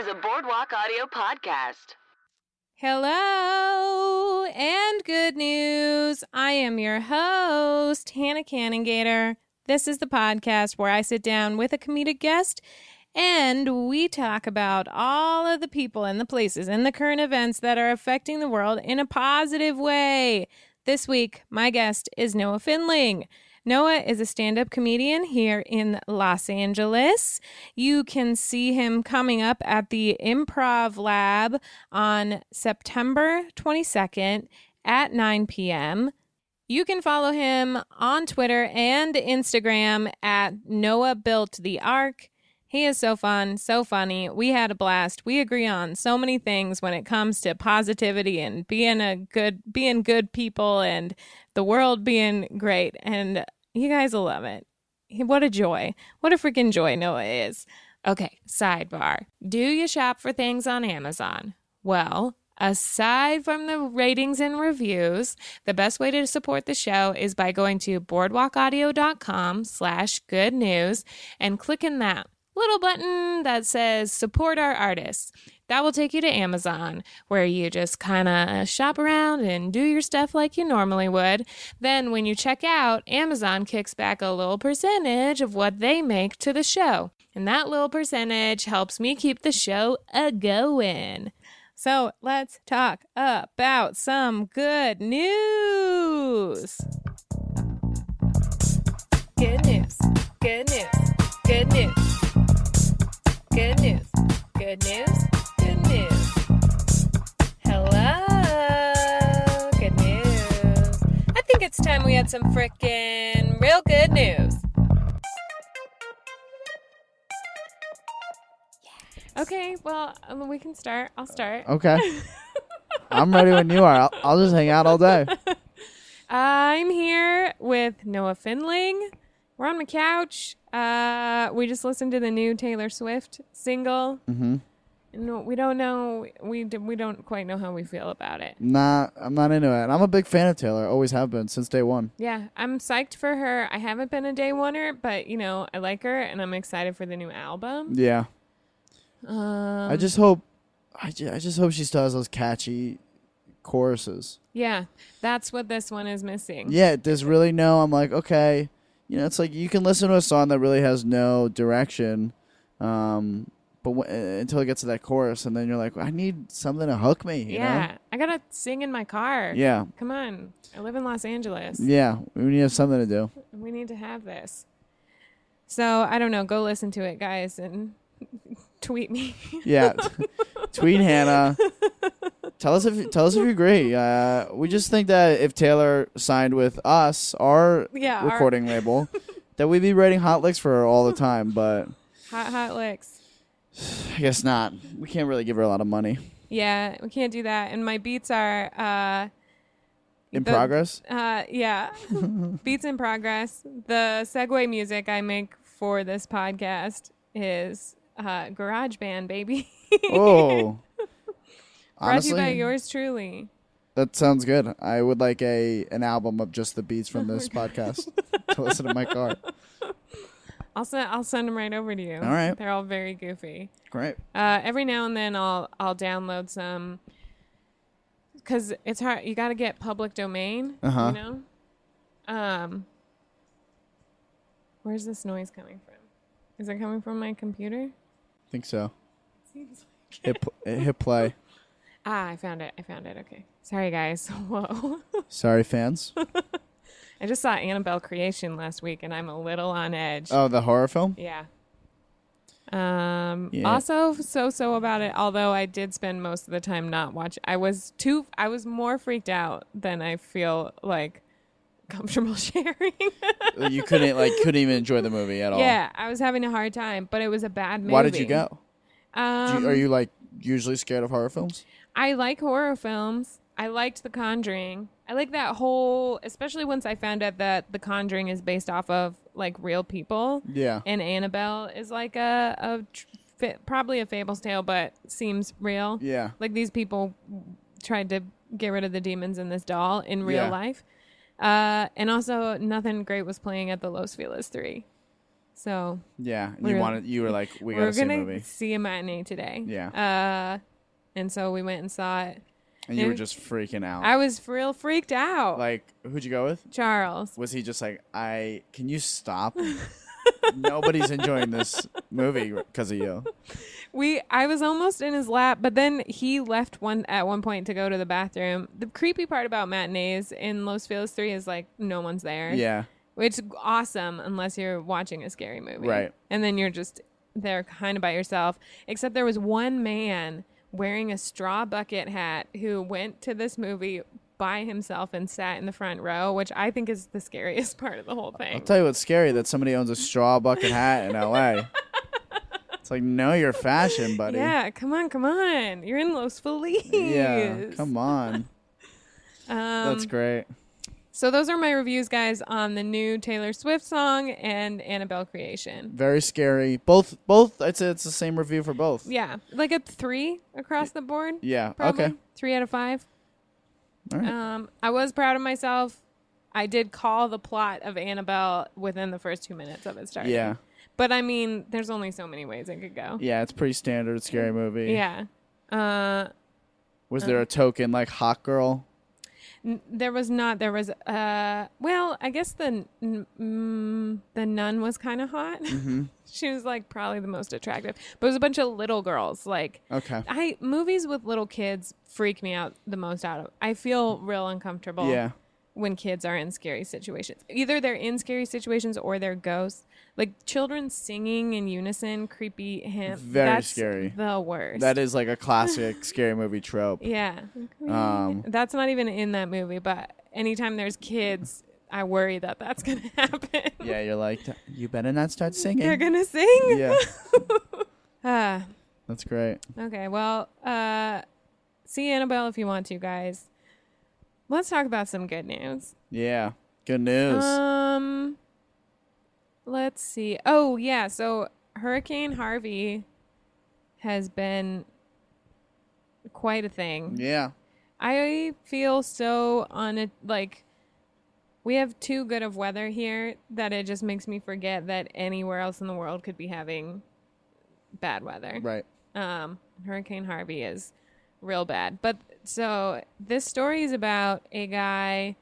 is a Boardwalk Audio podcast. Hello and good news. I am your host, Hannah Cannongator. This is the podcast where I sit down with a comedic guest and we talk about all of the people and the places and the current events that are affecting the world in a positive way. This week, my guest is Noah Findling. Noah is a stand up comedian here in Los Angeles. You can see him coming up at the Improv Lab on September 22nd at 9 p.m. You can follow him on Twitter and Instagram at Noah Built the Ark. He is so fun, so funny. We had a blast. We agree on so many things when it comes to positivity and being a good being good people and the world being great. And you guys will love it. What a joy. What a freaking joy Noah is. Okay, sidebar. Do you shop for things on Amazon? Well, aside from the ratings and reviews, the best way to support the show is by going to boardwalkaudio.com slash good news and clicking that little button that says support our artists. That will take you to Amazon, where you just kind of shop around and do your stuff like you normally would. Then, when you check out, Amazon kicks back a little percentage of what they make to the show. And that little percentage helps me keep the show a going. So, let's talk about some good news. Good news. Good news. Good news. Good news. Good news. Good news. Hello. Good news. I think it's time we had some frickin' real good news. Okay, well, um, we can start. I'll start. Okay. I'm ready when you are. I'll, I'll just hang out all day. I'm here with Noah Findling. We're on my couch. Uh, we just listened to the new Taylor Swift single. Mm-hmm. And we don't know. We d- we don't quite know how we feel about it. Nah, I'm not into it. I'm a big fan of Taylor. Always have been since day one. Yeah, I'm psyched for her. I haven't been a day oneer, but you know I like her, and I'm excited for the new album. Yeah. Um, I just hope. I just, I just hope she still has those catchy choruses. yeah, that's what this one is missing. Yeah, there's really no. I'm like, okay, you know, it's like you can listen to a song that really has no direction, um, but w- uh, until it gets to that chorus, and then you're like, I need something to hook me. You yeah. I gotta sing in my car. Yeah. Come on, I live in Los Angeles. Yeah. We need to have something to do. We need to have this. So I don't know. Go listen to it, guys, and tweet me. Yeah. Tweet Hannah. Tell us if tell us if you agree. Uh, we just think that if Taylor signed with us, our Yeah, our- recording label, that we'd be writing hot licks for her all the time. But hot hot licks. I guess not. We can't really give her a lot of money. Yeah, we can't do that. And my beats are uh In The- progress. uh yeah. beats in progress. The segue music I make for this podcast is uh Garage Band, baby. Oh. Brought to you by yours truly. that sounds good. I would like a an album of just the beats from this podcast to listen to my car. I'll send I'll send them right over to you. All right. They're all very goofy. Great. Uh, every now and then I'll I'll download some because it's hard. You got to get public domain. Uh-huh. You know. Um. Where's this noise coming from? Is it coming from my computer? think so. Seems like Hit, pl- hit play. Ah, I found it. I found it. Okay. Sorry, guys. Whoa. Sorry, fans. I just saw Annabelle Creation last week, and I'm a little on edge. Oh, the horror film. Yeah. Um Yeah. also so so about it although I did spend most of the time not watching I was too I was more freaked out than I feel like comfortable sharing. you couldn't like couldn't even enjoy the movie at all. yeah, I was having a hard time, but it was a bad movie. Why did you go? Um you, are you like usually scared of horror films? I like horror films. I liked The Conjuring. I like that whole, especially once I found out that The Conjuring is based off of like real people. Yeah. And Annabelle is like a, a tr- probably a fable's tale, but seems real. Yeah. Like these people tried to get rid of the demons in this doll in real Yeah. life. Uh, and also, nothing great was playing at the Los Feliz 3. So Yeah, and We're- you wanted you were like, we we're gotta see a gonna movie, see a matinee today. Yeah. Uh, and so we went and saw it. And you were just freaking out. I was real freaked out. like, who'd you go with? Charles. Was he just like, I can you stop? Nobody's enjoying this movie because of you. We I was almost in his lap, but then he left one at one point to go to the bathroom. The creepy part about matinees in Los Feliz 3 is like no one's there. Yeah, Which is awesome unless you're watching a scary movie. Right. And then you're just there kind of by yourself. Except there was one man wearing a straw bucket hat who went to this movie by himself and sat in the front row, which I think is the scariest part of the whole thing. I'll tell you what's scary that somebody owns a straw bucket hat in L.A. it's like, know your fashion, buddy. Yeah, come on, come on. You're in Los Feliz. Yeah, come on. Um, That's great. So those are my reviews, guys, on the new Taylor Swift song and Annabelle creation. Very scary. Both, both. I'd say it's the same review for both. Yeah, like a three across the board. Yeah. Probably. Okay. Three out of five. All right. Um, I was proud of myself. I did call the plot of Annabelle within the first two minutes of it starting. Yeah. But I mean, there's only so many ways it could go. Yeah, it's pretty standard scary movie. Yeah. Uh, Was there a token like hot girl? N- there was not. There was. Uh, well, I guess the n- mm, the nun was kind of hot. Mm-hmm. she was like probably the most attractive, but it was a bunch of little girls. Like Okay. I movies with little kids freak me out the most. Out of I feel real uncomfortable. Yeah. When kids are in scary situations, either they're in scary situations or they're ghosts. Like children singing in unison, creepy hymn. Very that's scary. The worst. That is like a classic scary movie trope. Yeah. Um, that's not even in that movie, but anytime there's kids, I worry that that's going to happen. Yeah, you're like, you better not start singing. They're going to sing? yeah, Ah, that's great. okay. Well, uh, see Annabelle if you want to, guys. Let's talk about some good news. Yeah, good news. Um, let's see. Oh, yeah. So Hurricane Harvey has been quite a thing. yeah, I feel so on it like we have too good of weather here that it just makes me forget that anywhere else in the world could be having bad weather. right. Um, Hurricane Harvey is real bad. But so this story is about a guy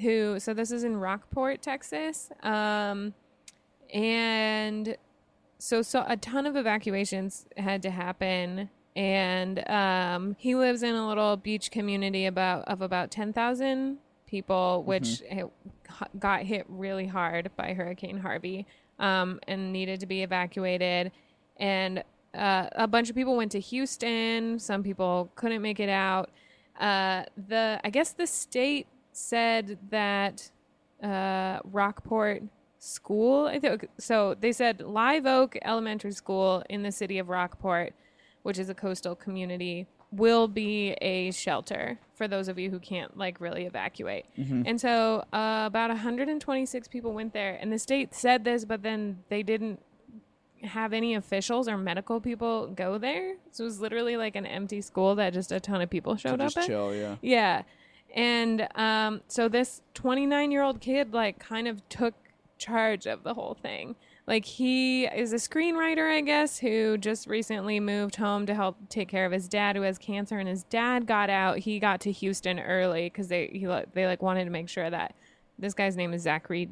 who so this is in Rockport, Texas. Um, and so so a ton of evacuations had to happen and um, he lives in a little beach community about of about 10,000 people which hit, got hit really hard by Hurricane Harvey um, and needed to be evacuated and uh, a bunch of people went to Houston some people couldn't make it out uh, the I guess the state said that uh, Rockport School. I think so. They said Live Oak Elementary School in the city of Rockport, which is a coastal community, will be a shelter for those of you who can't like really evacuate. And so uh, about 126 people went there, and the state said this, but then they didn't have any officials or medical people go there. So it was literally like an empty school that just a ton of people showed To up just at. chill. Yeah. Yeah. And um, so this 29 year old kid, like, kind of took charge of the whole thing. Like, he is a screenwriter, I guess, who just recently moved home to help take care of his dad who has cancer. And his dad got out. He got to Houston early because they, he, they, like, wanted to make sure that this guy's name is Zachary,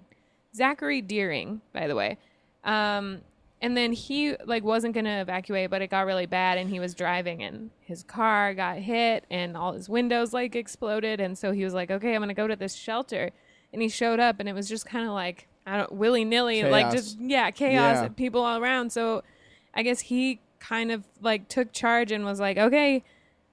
Zachary Dearing, by the way. Um, and then he like wasn't gonna evacuate, but it got really bad, and he was driving, and his car got hit, and all his windows like exploded, and so he was like, "Okay, I'm gonna go to this shelter," and he showed up, and it was just kind of like I don't willy nilly, like just yeah, chaos, Yeah. people all around. So I guess he kind of like took charge and was like, "Okay,"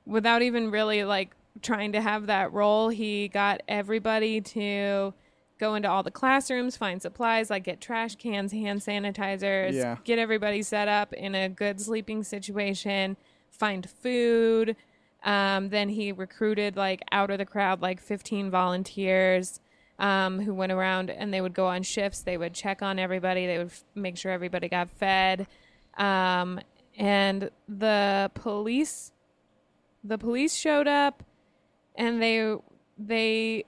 without even really like trying to have that role, he got everybody to go into all the classrooms, find supplies, like get trash cans, hand sanitizers, Yeah. get everybody set up in a good sleeping situation, find food. Um, then he recruited like out of the crowd like 15 volunteers um, who went around and they would go on shifts. They would check on everybody. They would f- make sure everybody got fed. Um, and the police, the police showed up and they they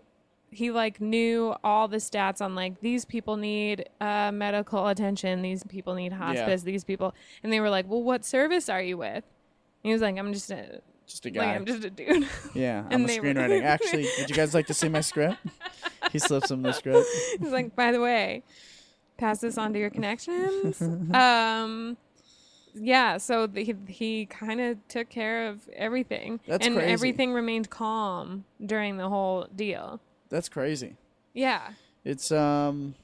he like knew all the stats on like these people need uh, medical attention, these people need hospice, these people, and they were like, "Well, what service are you with?" And he was like, "I'm just a Just a like guy. I'm just a dude." yeah, I'm a screenwriting. Actually, would you guys like to see my script? he slips him the script. He's like, "By the way, pass this on to your connections." um, yeah. So the, he he kind of took care of everything, That's and crazy. everything remained calm during the whole deal. That's crazy. Yeah. It's um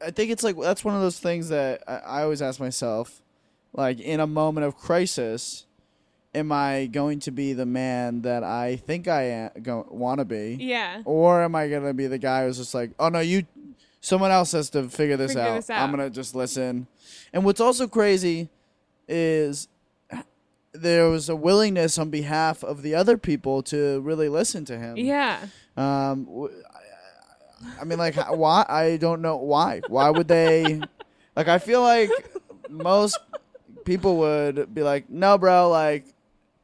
I think it's like that's one of those things that I, I always ask myself, like in a moment of crisis, am I going to be the man that I think I am, go, want to be, Yeah. or am I going to be the guy who's just like, oh no, you, someone else has to figure this, Figure out. this out. I'm gonna just listen. And what's also crazy is there was a willingness on behalf of the other people to really listen to him. Yeah. Um, w- I I mean, like, how- why? I don't know why. Why would they? Like, I feel like most people would be like, "No, bro. Like,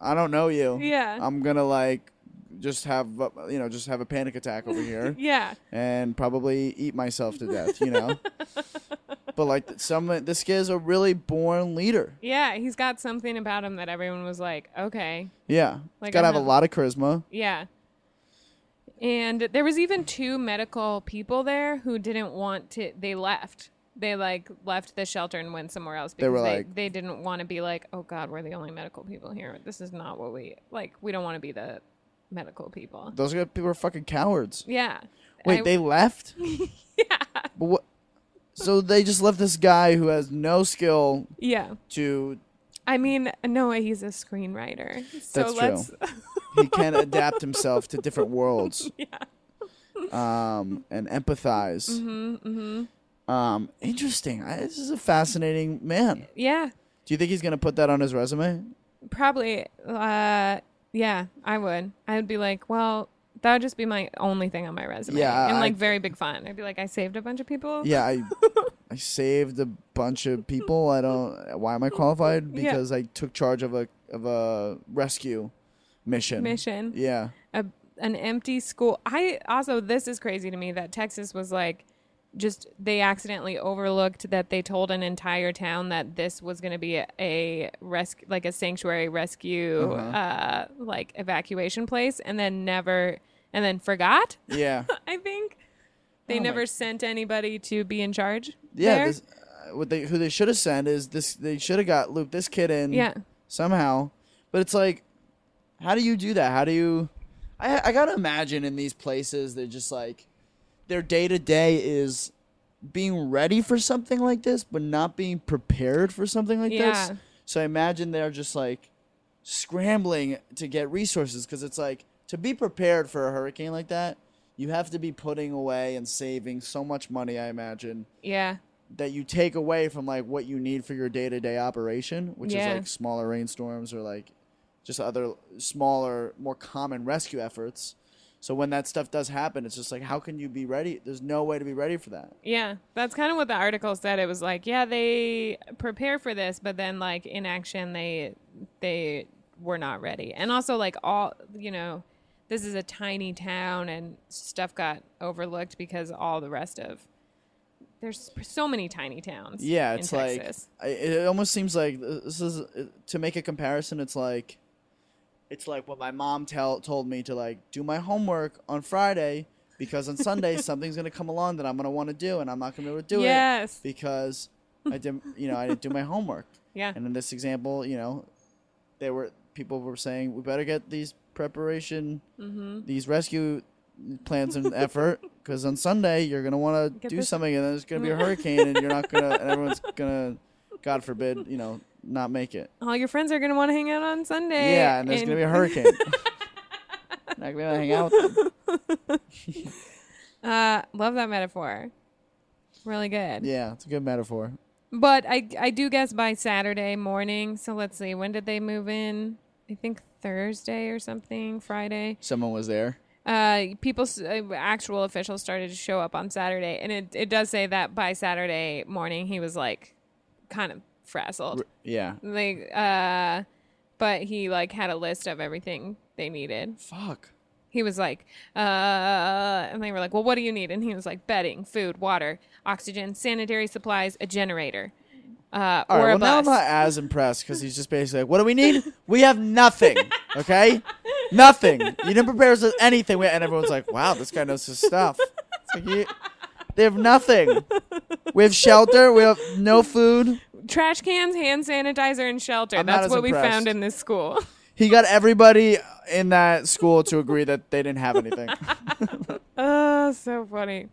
I don't know you. Yeah. I'm gonna like just have uh, you know just have a panic attack over here Yeah. and probably eat myself to death. You know." but like, some this kid's a really born leader. Yeah. He's got something about him that everyone was like, okay. Yeah, Like, he's gotta I'm have a not- lot of charisma. Yeah. And there was even two medical people there who didn't want to. They left. They like left the shelter and went somewhere else because were they, like- they didn't want to be like, oh God, we're the only medical people here. This is not what we like. We don't want to be the medical people. Those guys- people are fucking cowards. Yeah. Wait, I- they left? Yeah. But what? So they just left this guy who has no skill Yeah. to. I mean, Noah, he's a screenwriter. So That's true. let's. He can adapt himself to different worlds. Yeah. Um, and empathize. Mm-hmm, mm-hmm. Um, interesting. I, this is a fascinating man. Yeah. Do you think he's gonna put that on his resume? Probably. Uh, yeah, I would. I would be like, well, that would just be my only thing on my resume. Yeah, I- like very big fun. I'd be like, I saved a bunch of people. Yeah, I I saved a bunch of people. I don't. Why am I qualified? Yeah. Because I took charge of a of a rescue mission. Mission. Yeah. A, an empty school. I also this is crazy to me that Texas was like just they accidentally overlooked that they told an entire town that this was going to be a, a rescue like a sanctuary rescue Uh-huh. uh like evacuation place and then never and then forgot Yeah. I think they Oh my- never sent anybody to be in charge. Yeah. This, uh, what they who they should have sent is this. They should have got looped this kid in. yeah, somehow. But it's like, how do you do that? How do you? I I gotta imagine in these places they're just like, their day to day is being ready for something like this, but not being prepared for something like Yeah. this. So I imagine they're just like scrambling to get resources because it's like to be prepared for a hurricane like that, you have to be putting away and saving so much money. I imagine yeah, that you take away from like what you need for your day to day operation, which Yeah. is like smaller rainstorms or like just other smaller, more common rescue efforts. So when that stuff does happen, it's just like, how can you be ready? There's no way to be ready for that. yeah. That's kind of what the article said. It was like, yeah, they prepare for this, but then like in action, they they were not ready. And also like all you know, this is a tiny town, and stuff got overlooked because all the rest of there's so many tiny towns. Yeah, it's like Texas. I, it almost seems like this is to make a comparison. It's like it's like what my mom tell told me to like do my homework on Friday because on Sunday something's gonna come along that I'm gonna want to do and I'm not gonna be able to do it yes, because I didn't, you know, I didn't do my homework. yeah, And in this example, you know, they were people were saying we better get these preparation, mm-hmm. these rescue plans and effort because on Sunday you're gonna want to do this- something and then there's gonna be a hurricane and you're not gonna and everyone's gonna, God forbid, you know, not make it. all your friends are gonna want to hang out on Sunday. Yeah, and there's gonna be a hurricane. not gonna be able to hang out with them. Uh, love that metaphor. Really good. Yeah, it's a good metaphor. But I I do guess by Saturday morning. So let's see. When did they move in? I think Thursday or something. Friday. Someone was there. Uh, people, uh, actual officials started to show up on Saturday, and it it does say that by Saturday morning he was like, kind of frazzled. Yeah. Like, uh, but he like had a list of everything they needed. Fuck. He was like, uh, and they were like, well, what do you need? And he was like, bedding, food, water, oxygen, sanitary supplies, a generator, uh, All or right, a well, now I'm not as impressed because he's just basically like, "What do we need? We have nothing. Okay, nothing. You didn't prepare us with anything." And everyone's like, "Wow, this guy knows his stuff." It's like, you- they have nothing. We have shelter. We have no food. Trash cans, hand sanitizer, and shelter. I'm That's what we found in this school. He got everybody in that school to agree that they didn't have anything. Oh, so funny.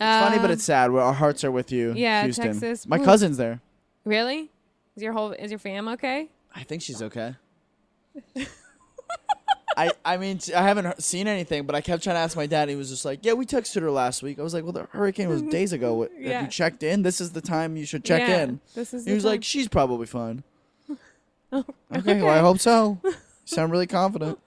Funny, but Um, it's sad. Our hearts are with you, yeah, Houston. Texas. My Ooh. cousin's there. really. Is your whole is your fam okay? I think she's okay. I I mean t- I haven't seen anything, but I kept trying to ask my dad. He was just like, "Yeah, we texted her last week." I was like, "Well, the hurricane was days ago. What, Have you checked in? This is the time you should check Yeah, in." This is. He was like, "She's probably fine." Oh, Okay, well I hope so. You sound really confident.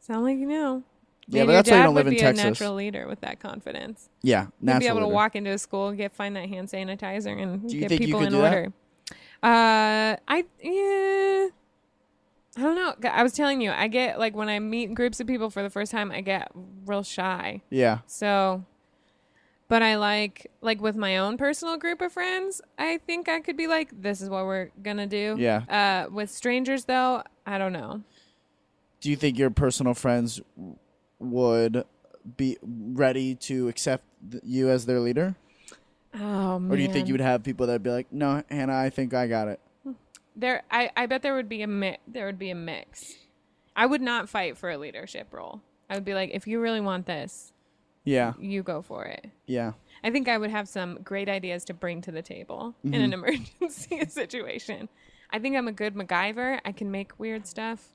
Sound like you know. Yeah, Maybe but that's why you don't live would in be a natural leader with that confidence. Yeah, You'd be able to walk into a school, get find that hand sanitizer, and get people in order. Uh, I yeah. I don't know. I was telling you, I get like when I meet groups of people for the first time, I get real shy. Yeah, So, but I like like with my own personal group of friends, I think I could be like, this is what we're gonna do. Yeah. Uh, with strangers though, I don't know. do you think your personal friends would be ready to accept you as their leader? Oh. Or do you think you would have people that'd be like, "No, Hannah, I think I got it." There, I, I bet there would be a mi- there would be a mix. I would not fight for a leadership role. I would be like, if you really want this, Yeah, you go for it. yeah. I think I would have some great ideas to bring to the table in mm-hmm. an emergency situation. I think I'm a good MacGyver. I can make weird stuff.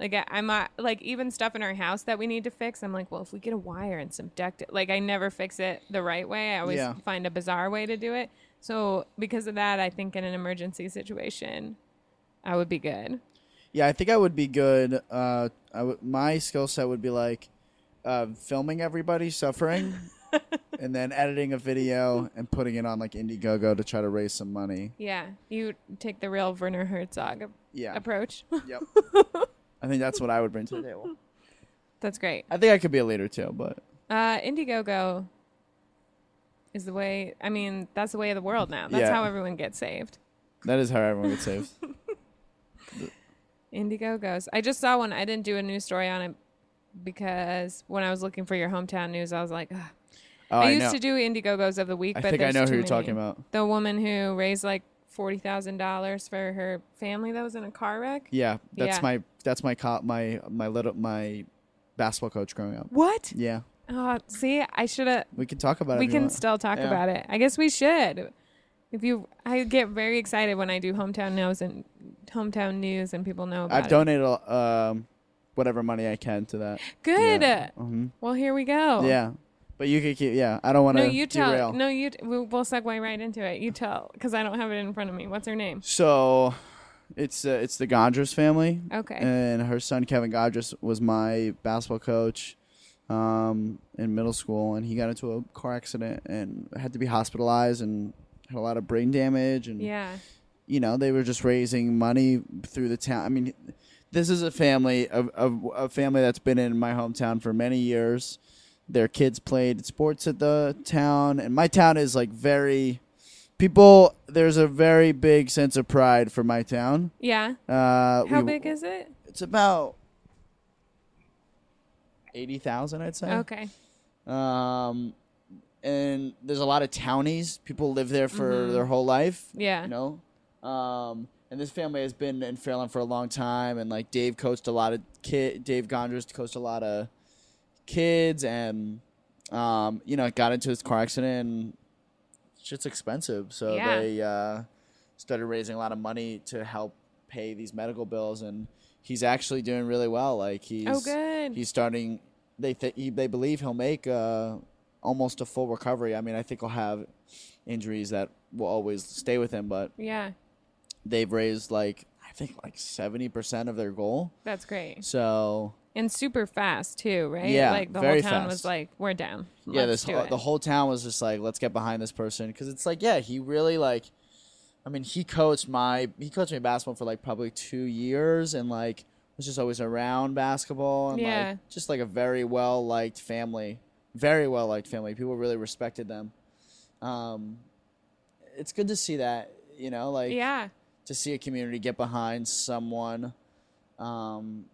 Like I, I'm a, like even stuff in our house that we need to fix. I'm like, well, if we get a wire and subduct it, like I never fix it the right way. I always Yeah. find a bizarre way to do it. So because of that, I think in an emergency situation, I would be good. Yeah, I think I would be good. Uh, I. My skill set would be like uh, filming everybody suffering, and then editing a video and putting it on like Indiegogo to try to raise some money. Yeah, you take the real Werner Herzog Yeah. approach. Yep. I think that's what I would bring to the table. That's great. I think I could be a leader too, but Uh, Indiegogo is the way. I mean, that's the way of the world now. That's Yeah. how everyone gets saved. that is how everyone gets saved. Indiegogos. I just saw one. I didn't do a news story on it because when I was looking for your hometown news, I was like, Ugh. Oh, I, I, used know. to do Indiegogos of the week. I but think I there's know who too you're many. talking about. The woman who raised like forty thousand dollars for her family that was in a car wreck. Yeah, that's Yeah. my that's my co- my my little my basketball coach growing up. What? Yeah, Oh, see, I should have. we can talk about it. we if you can want. still talk Yeah. about it. I guess we should. If you, I get very excited when I do hometown news and hometown news, and people know about I've it. donated um, whatever money I can to that. Good. Yeah. hmm Well, here we go. Yeah, but you could keep. Yeah, I don't want to No, to you tell. derail. No, you. T- we'll, we'll segue right into it. You tell, because I don't have it in front of me. What's her name? So, it's uh, it's the Gondras family, Okay. and her son Kevin Gondras was my basketball coach um, in middle school, and he got into a car accident and had to be hospitalized and had a lot of brain damage and yeah. you know they were just raising money through the town. I mean, this is a family of, of a family that's been in my hometown for many years. Their kids played sports at the town, and my town is like very people. There's a very big sense of pride for my town. Yeah. Uh, How we- big is it? It's about eighty thousand, I'd say. Okay. Um, and there's a lot of townies. People live there for Mhm. their whole life. Yeah. You know, um, and this family has been in Fair Lawn for a long time. And like Dave coached a lot of kid. Dave Gondras coached a lot of kids, and um, you know, got into his car accident. and Shit's expensive, so Yeah. they uh, started raising a lot of money to help pay these medical bills. And he's actually doing really well. Like he's oh, good. he's starting. They th- he, they believe he'll make uh, almost a full recovery. I mean, I think he'll have injuries that will always stay with him, but yeah. they've raised like I think like seventy percent of their goal. That's great. So And super fast too, right? Yeah, Like the whole town fast. was like, "We're down." yeah, this whole, the whole town was just like, let's get behind this person because it's like, yeah, he really like. I mean, he coached my he coached me basketball for like probably two years, and like was just always around basketball and Yeah. like just like a very well liked family, very well liked family. People really respected them. Um, it's good to see that, you know, like yeah. to see a community get behind someone, um,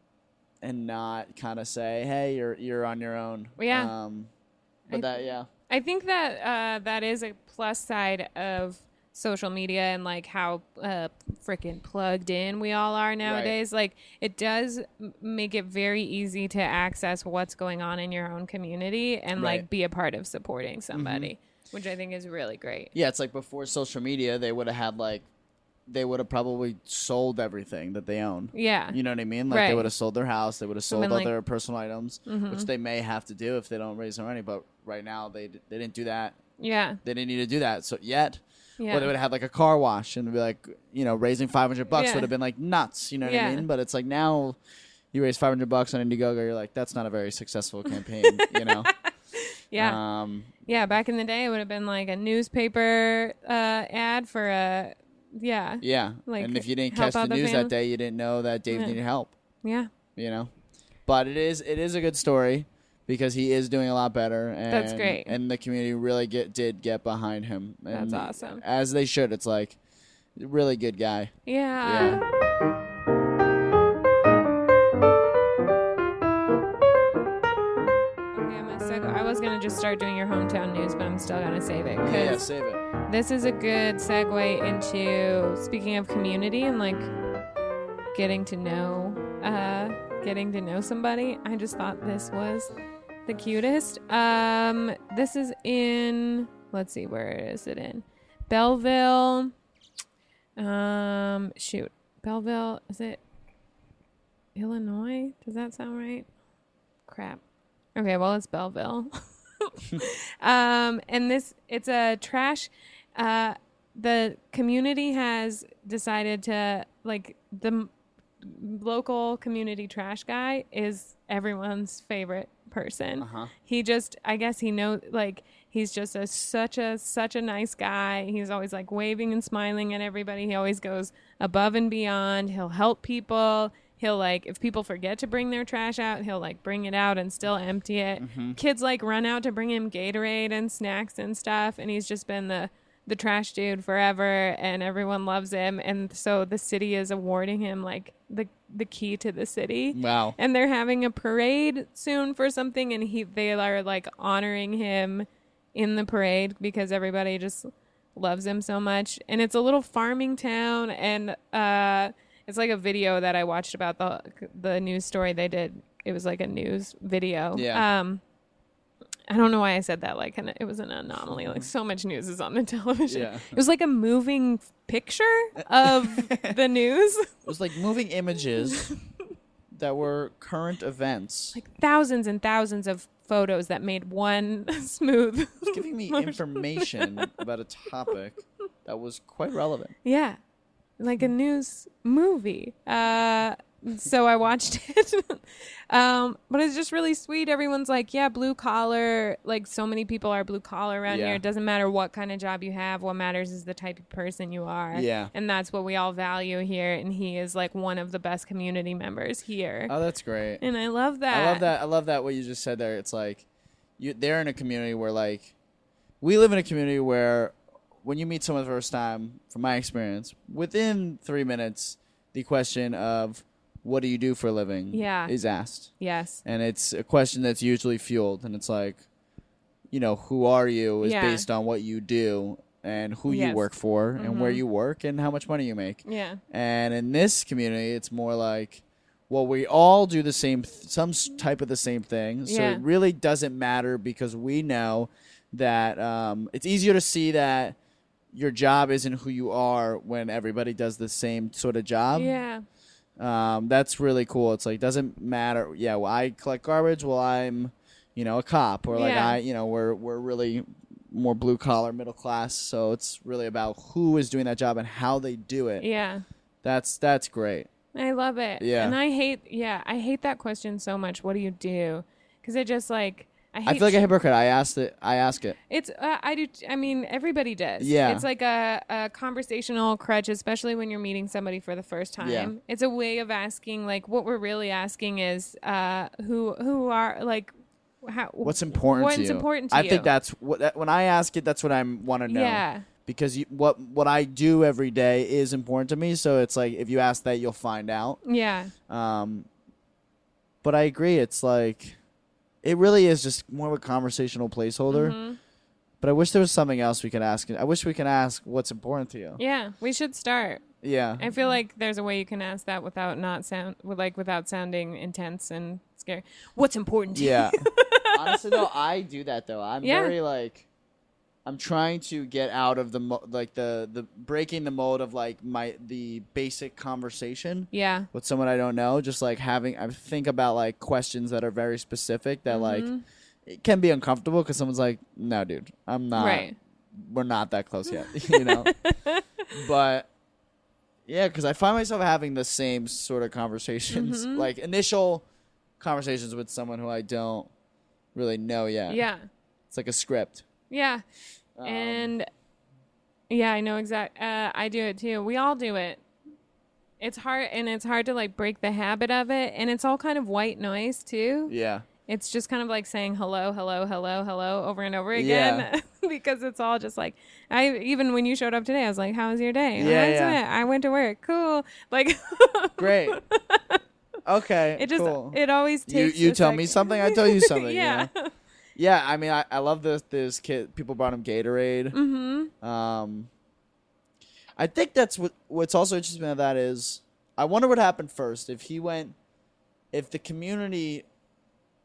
and not kind of say, "Hey, you're you're on your own." Yeah. Um, but I- that, yeah, I think that uh, that is a plus side of social media and like how uh, freaking plugged in we all are nowadays. Like it does make it very easy to access what's going on in your own community and Right. like be a part of supporting somebody, which I think is really great. yeah. It's like before social media, they would have had like, they would have probably sold everything that they own. Yeah. You know what I mean? Like Right. they would have sold their house, they would have sold all like- their personal items, Mhm. which they may have to do if they don't raise their money. But right now, they d- they didn't do that. yeah. They didn't need to do that. So yet, Yeah. or they would have had like a car wash and be like, you know, raising five hundred bucks Yeah. would have been like nuts. You know what Yeah. I mean? But it's like now, you raise five hundred bucks on Indiegogo, you're like, that's not a very successful campaign. you know? yeah. Um, yeah. Back in the day, it would have been like a newspaper uh, ad for a. Yeah. yeah. Like, and if you didn't catch the news that day, you didn't know that Dave Yeah. needed help. Yeah. you know. But it is it is a good story because he is doing a lot better. And, That's great. And the community really get did get behind him. And That's awesome. As they should. It's like really good guy. Yeah. Okay, start doing your hometown news, but I'm still gonna save it. Yeah, yeah, save it. This is a good segue into speaking of community and like getting to know, uh, getting to know somebody. I just thought this was the cutest. Um, this is in. Let's see, where is it in? Belleville. Um, shoot, Belleville. Is it Illinois? Does that sound right? Crap. Okay, well, it's Belleville. um, and this it's a trash. Uh, the community has decided to like the m- local community trash guy is everyone's favorite person. Uh-huh. He just, I guess he knows, like he's just a such a such a nice guy. He's always like waving and smiling at everybody. He always goes above and beyond. He'll help people. He'll like if people forget to bring their trash out, he'll like bring it out and still empty it. Kids like run out to bring him Gatorade and snacks and stuff, and he's just been the the trash dude forever and everyone loves him and so the city is awarding him like the the key to the city Wow. and they're having a parade soon for something and he they are like honoring him in the parade because everybody just loves him so much and it's a little farming town and uh it's like a video that I watched about the the news story they did it was like a news video Yeah. um I don't know why I said that like and it was an anomaly like so much news is on the television Yeah. it was like a moving picture of the news It was like moving images that were current events. like thousands and thousands of photos that made one smooth. giving me information about a topic that was quite relevant. yeah, like a news movie. Uh, so I watched it. um, but it's just really sweet. Everyone's like, yeah, blue collar. Like so many people are blue collar around Yeah. here. It doesn't matter what kind of job you have. What matters is the type of person you are. Yeah. And that's what we all value here. And he is like one of the best community members here. Oh, that's great. and I love that. I love that. I love that what you just said there. It's like you they're in a community where like we live in a community where when you meet someone the first time, from my experience, within three minutes, the question of what do you do for a living Yeah. is asked. Yes. And it's a question that's usually fueled and it's like, you know, who are you is Yeah. based on what you do and who you work for and where Mhm. you work and how much money you make. Yeah. And in this community, it's more like, well, we all do the same, th- some type of the same thing. So Yeah. it really doesn't matter because we know that um, it's easier to see that your job isn't who you are when everybody does the same sort of job. yeah. Um, that's really cool. It's like doesn't matter. Yeah, well, I collect garbage. Well, I'm, you know, a cop, or like Yeah. I, you know, we're we're really more blue collar, middle class. So it's really about who is doing that job and how they do it. Yeah. That's that's great. I love it. Yeah. And I hate, yeah, I hate that question so much. What do you do? Because it just like, I, hate I feel like a hypocrite. I asked it. I ask it. It's uh, I do. t- I mean, everybody does. Yeah. It's like a, a conversational crutch, especially when you're meeting somebody for the first time. Yeah. It's a way of asking. Like, what we're really asking is, uh, who who are like, how What's important What's to you? important to I you? think that's what that, when I ask it. That's what I want to know. Yeah. Because you, what what I do every day is important to me. So it's like if you ask that, you'll find out. Yeah. Um, but I agree. It's like it really is just more of a conversational placeholder. Mhm. But I wish there was something else we could ask. I wish we could ask what's important to you. Yeah. We should start. Yeah. I feel like there's a way you can ask that without not sound with like without sounding intense and scary. What's important to you? Yeah. you? Honestly, though, I do that though. I'm Yeah. very like, I'm trying to get out of the mo- like the the breaking the mold of like my the basic conversation yeah. with someone I don't know. Just like having, I think about like questions that are very specific that like Mhm. it can be uncomfortable because someone's like, "No, dude, I'm not. Right. We're not that close yet," you know. but yeah, because I find myself having the same sort of conversations, Mhm. like initial conversations with someone who I don't really know yet. Yeah. It's like a script. Yeah. Um, and yeah, I know exact. Uh, I do it too. We all do it. It's hard, and it's hard to like break the habit of it, and it's all kind of white noise too. yeah, It's just kind of like saying hello, hello, hello, hello over and over again Yeah. because it's all just like I even when you showed up today, I was like, "How was your day?" Yeah, "Mine's yeah. I went to work. Cool. Like great. Okay, It just cool. it always you takes. you a tell me something, I tell you something. yeah. yeah, yeah. I mean, I, I love this. This kid, people brought him Gatorade. mm-hmm. Um, I think that's what what's also interesting about that is I wonder what happened first. If he went, if the community,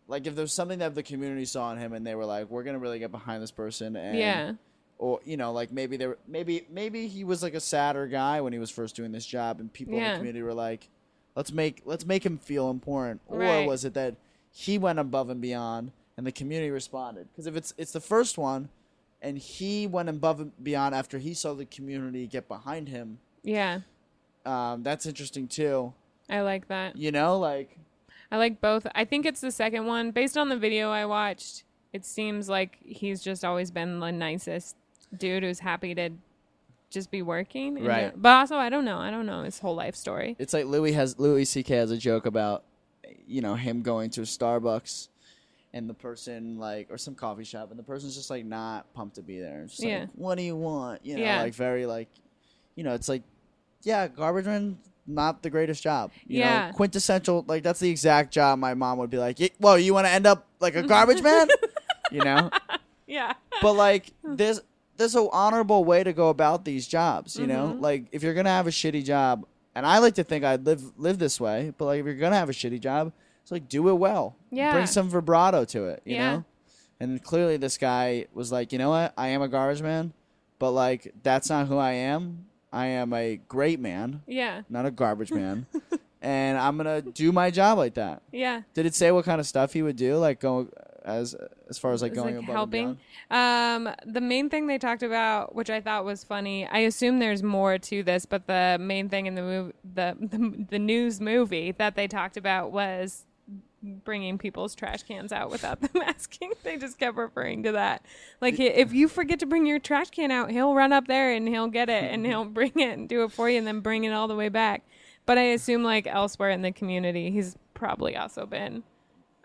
like if there's something that the community saw in him and they were like, we're gonna really get behind this person, and Yeah. or you know, like maybe they were maybe maybe he was like a sadder guy when he was first doing this job, and people in the community were like, let's make let's make him feel important, or Right. was it that he went above and beyond and the community responded? Because if it's it's the first one, and he went above and beyond after he saw the community get behind him, Yeah. um, that's interesting too. I like that. You know, like I like both. I think it's the second one. Based on the video I watched, it seems like he's just always been the nicest dude who's happy to just be working. Right. But also, I don't know. I don't know his whole life story. it's like Louis has Louis C.K. has a joke about, you know, him going to a Starbucks, and the person like or some coffee shop, and the person's just like not pumped to be there. It's just Yeah. like, what do you want? You know, Yeah. like very like, you know, it's like, yeah, garbage man, not the greatest job. You Yeah. know, quintessential. Like that's the exact job my mom would be like, "Y- well, you want to end up like a garbage man, you know? Yeah. but like there's there's an honorable way to go about these jobs you know Mhm. like if you're gonna have a shitty job and i like to think i'd live live this way but like if you're gonna have a shitty job it's like do it well Yeah. bring some vibrato to it you Yeah. know and clearly this guy was like you know what i am a garbage man but like that's not who i am i am a great man Yeah. not a garbage man and i'm gonna do my job like that Yeah. did it say what kind of stuff he would do like go as as far as like going like above helping. Um, the main thing they talked about, which I thought was funny, I assume there's more to this, but the main thing in the move, the, the the news movie that they talked about was bringing people's trash cans out without them asking. They just kept referring to that. Like if you forget to bring your trash can out, he'll run up there and he'll get it and he'll bring it and do it for you and then bring it all the way back. But I assume like elsewhere in the community, he's probably also been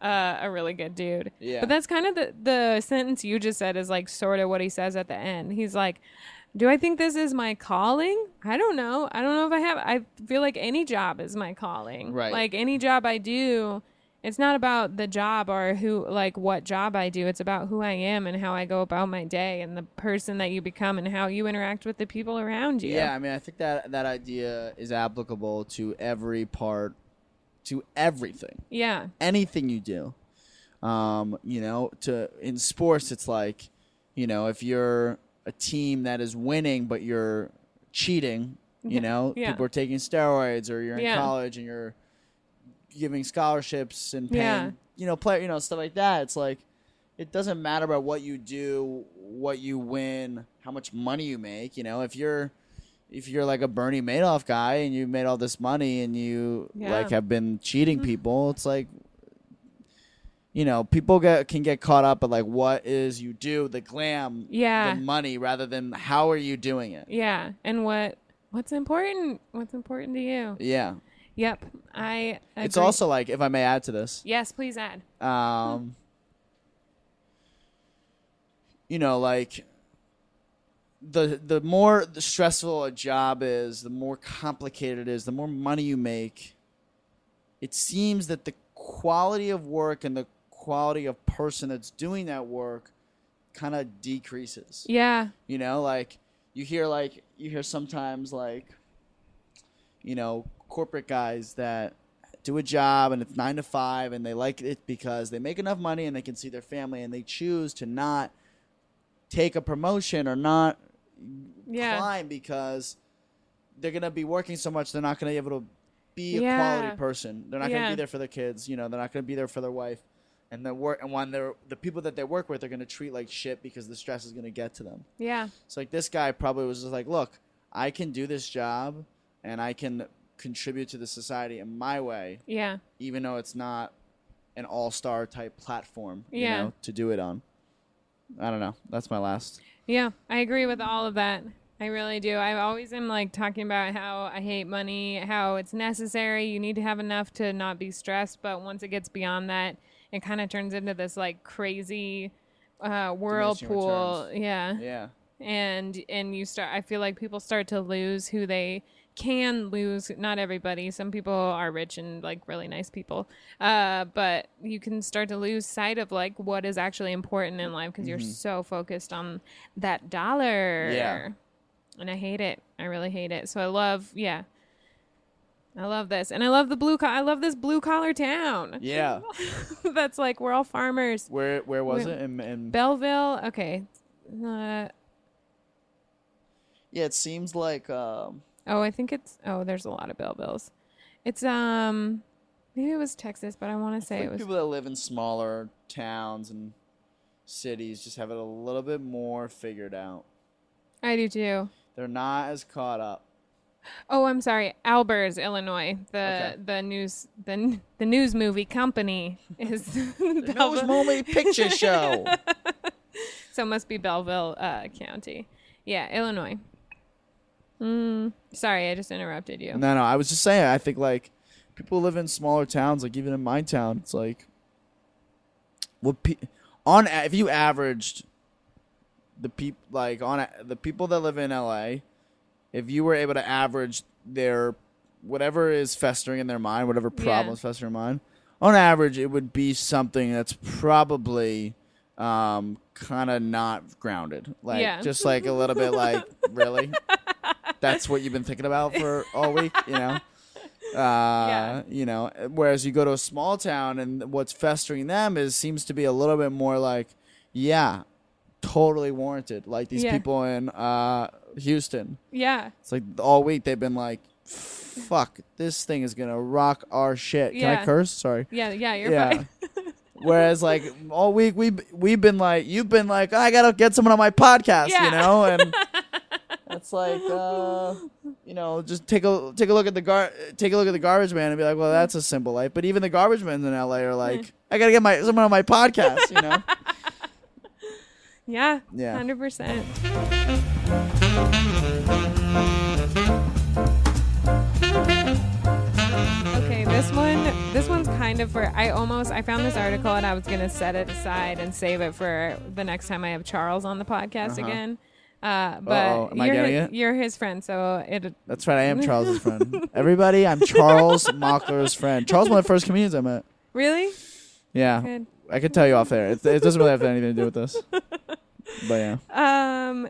uh, a really good dude. Yeah. But that's kind of the the sentence you just said is like sort of what he says at the end. He's like, "Do I think this is my calling? I don't know. I don't know if I have. I feel like any job is my calling. Right. Like any job I do." It's not about the job or who, like, what job I do. It's about who I am and how I go about my day and the person that you become and how you interact with the people around you. Yeah, I mean, I think that that idea is applicable to every part, to everything, Yeah. anything you do. Um, you know, to in sports, it's like, you know, if you're a team that is winning but you're cheating, you Yeah, know, yeah. people are taking steroids, or you're in Yeah. college and you're giving scholarships and paying, Yeah. you know, play, you know, stuff like that. It's like. It doesn't matter about what you do, what you win, how much money you make. You know, if you're if you're like a Bernie Madoff guy and you made all this money and you Yeah. like have been cheating mm-hmm. people, it's like you know, people get can get caught up at like what is you do, the glam, Yeah. the money, rather than how are you doing it. Yeah. And what what's important? What's important to you? Yeah, Yep. I it's also like if I may add to this, Yes, please add. um, you know, like the the more stressful a job is, the more complicated it is, the more money you make. It seems that the quality of work and the quality of person that's doing that work kind of decreases. Yeah. You know, like you hear like you hear sometimes like you know, corporate guys that do a job and it's 9 to 5 and they like it because they make enough money and they can see their family and they choose to not take a promotion or not Yeah. climb because they're going to be working so much they're not going to be able to be a Yeah. quality person. They're not going to be there for their kids, you know, they're not going to be there for their wife. And the work and when they're the people that they work with are going to treat like shit because the stress is going to get to them. Yeah. So like this guy probably was just like, look, I can do this job and I can contribute to the society in my way, Yeah. even though it's not an all star type platform, you Yeah. know, to do it on. I don't know. That's my last. Yeah, I agree with all of that. I really do. I always am like talking about how I hate money, how it's necessary. You need to have enough to not be stressed. But once it gets beyond that, it kind of turns into this like crazy uh, whirlpool. Yeah. Yeah. and and you start i feel like people start to lose who they can lose not everybody some people are rich and like really nice people uh but you can start to lose sight of like what is actually important in life because you're so focused on that dollar Yeah. and i hate it i really hate it so i love yeah I love this, and I love the blue. Co- I love this blue collar town. Yeah. That's like we're all farmers. Where where was Where- it? In, in Belleville. Okay. Uh, yeah, it seems like um, Oh, I think it's oh, there's a lot of Bellevilles. It's um maybe it was Texas, but I want to say it was people that live in smaller towns and cities just have it a little bit more figured out. I do too. They're not as caught up. Oh, I'm sorry. Albers, Illinois. The Okay. the news the the news movie company is Nose Belleville. Movie Picture Show. So it must be Belleville uh, County. Yeah, Illinois. Mm, sorry, I just interrupted you. No, no. I was just saying. I think like people live in smaller towns, like even in my town, it's like what pe- on a- if you averaged the people like on a- the people that live in LA, if you were able to average their whatever is festering in their mind, whatever Yeah. problems festering in mind, on average, it would be something that's probably um, kind of not grounded, like Yeah. just like a little bit like really that's what you've been thinking about for all week, you know. Uh, you know, whereas you go to a small town and what's festering them is seems to be a little bit more like, yeah, totally warranted. Like these Yeah. people in uh, Houston, Yeah. it's like all week they've been like, fuck, this thing is gonna rock our shit. Can I curse? Sorry. Yeah, yeah, you're yeah. fine. Whereas like all week we we've been like you've been like I gotta get someone on my podcast, you know, and it's like uh, you know just take a take a look at the gar take a look at the garbage man and be like, well, that's a simple life. But even the garbage men in LA are like, I gotta get my someone on my podcast, you know. Yeah. Yeah. 100%. Okay, this one this one's kind of for I almost I found this article and I was going to set it aside and save it for the next time I have Charles on the podcast Uh-huh. again. Uh, but Uh-oh, am I you're, getting hi- it? you're his friend, so it That's right, I am Charles's friend. Everybody, I'm Charles Mockler's friend. Charles, one of the first comedians I met. really Yeah, good. I could tell you off there. It, it doesn't really have anything to do with this, but yeah. Um,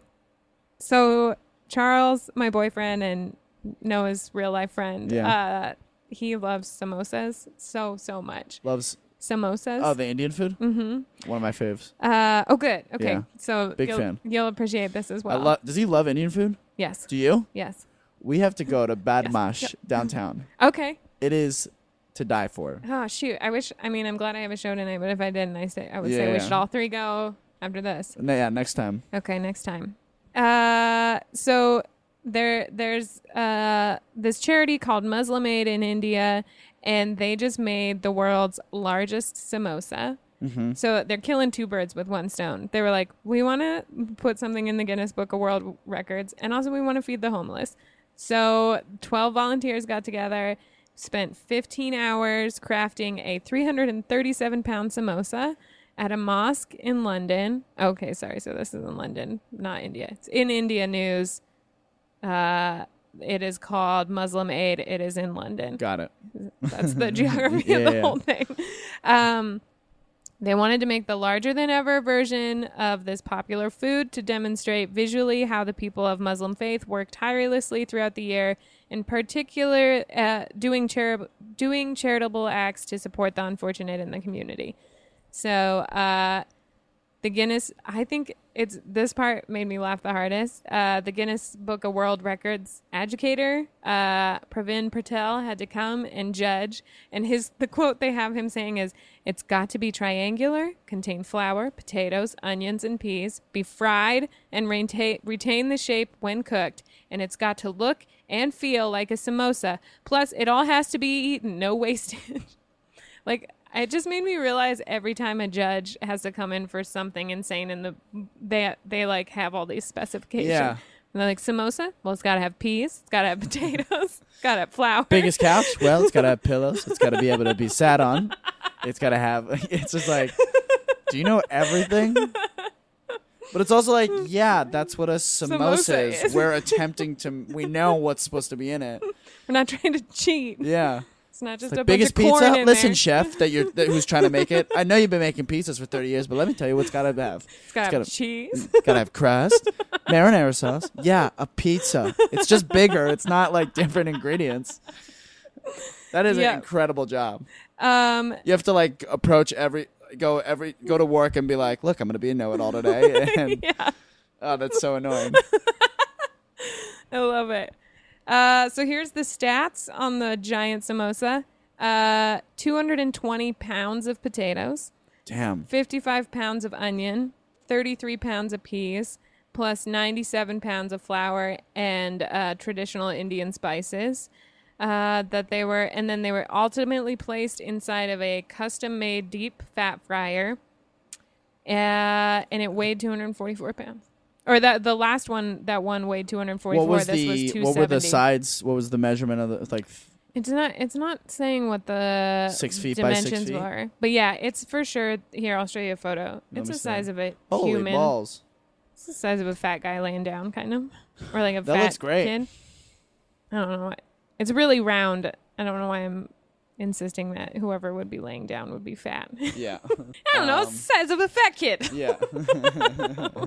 so Charles, my boyfriend and Noah's real life friend, Yeah. uh, he loves samosas so so much. Loves Samosas. oh the Indian food. mm-hmm. One of my faves. Uh, oh, good. Okay, Yeah. so Big you'll, fan. You'll appreciate this as well. I love. Does he love Indian food? yes. Do you? Yes. We have to go to Badmaash. Yep. downtown. Okay. It is to die for. Oh shoot! I wish. I mean, I'm glad I have a show tonight. But if I didn't, I say I would say Yeah, we should all three go after this. No, yeah, next time. Okay, next time. Uh, so there, there's uh this charity called Muslim Aid in India, and they just made the world's largest samosa. Mm-hmm. So they're killing two birds with one stone. They were like, we want to put something in the Guinness Book of World Records, and also we want to feed the homeless. So 12 volunteers got together, spent 15 hours crafting a 337 pound samosa at a mosque in London. Okay, sorry. So this is in London, not India. It's in India news. Uh, it is called Muslim Aid. It is in London. Got it. That's the geography Yeah, of the yeah. whole thing. Um, they wanted to make the larger than ever version of this popular food to demonstrate visually how the people of Muslim faith work tirelessly throughout the year, in particular, uh, doing, chari- doing charitable acts to support the unfortunate in the community. So, uh, the Guinness, I think it's this part made me laugh the hardest. Uh, the Guinness Book of World Records educator, uh, Pravin Patel, had to come and judge. And his the quote they have him saying is, "It's got to be triangular, contain flour, potatoes, onions, and peas, be fried, and retain retain the shape when cooked, and it's got to look and feel like a samosa. Plus, it all has to be eaten, no wastage." like it just made me realize every time a judge has to come in for something insane and the they they like have all these specifications. Yeah. And they're like samosa, well it's gotta have peas, it's gotta have potatoes, it's gotta have flour. Biggest couch? Well, it's got to have pillows. It's got to be able to be sat on. It's got to have. It's just like, do you know everything? But it's also like, yeah, that's what a samosa, Samosa is. is. We're attempting to. We know what's supposed to be in it. We're not trying to cheat. Yeah. It's not just Like a biggest bunch of corn pizza. Listen, there. chef, that you're that, who's trying to make it. I know you've been making pizzas for 30 years, but let me tell you what's got to have. It's gotta have cheese. Gotta have crust, marinara sauce. Yeah, a pizza. It's just bigger. It's not like different ingredients. That is Yeah. an incredible job. Um You have to like approach every go every go to work and be like, look, I'm gonna be a know-it-all today, and yeah. oh, that's so annoying. I love it. Uh, so here's the stats on the giant samosa. Uh, 220 pounds of potatoes, Damn. 55 pounds of onion, 33 pounds of peas, plus 97 pounds of flour and uh, traditional Indian spices. Uh, that they were, and then they were ultimately placed inside of a custom-made deep fat fryer, uh, and it weighed 244 pounds. Or that the last one, that one weighed 244. What was this the was 270. what were the sides? What was the measurement of the like? It's not. It's not saying what the Six feet by six dimensions feet? are, but yeah, it's for sure. Here, I'll show you a photo. Let it's the see. size of a Holy human. balls! It's the size of a fat guy laying down, kind of, or like a That fat looks great. kid. I don't know. It's really round. I don't know why I'm insisting that whoever would be laying down would be fat. Yeah, I don't know. Um, the size of a fat kid. yeah.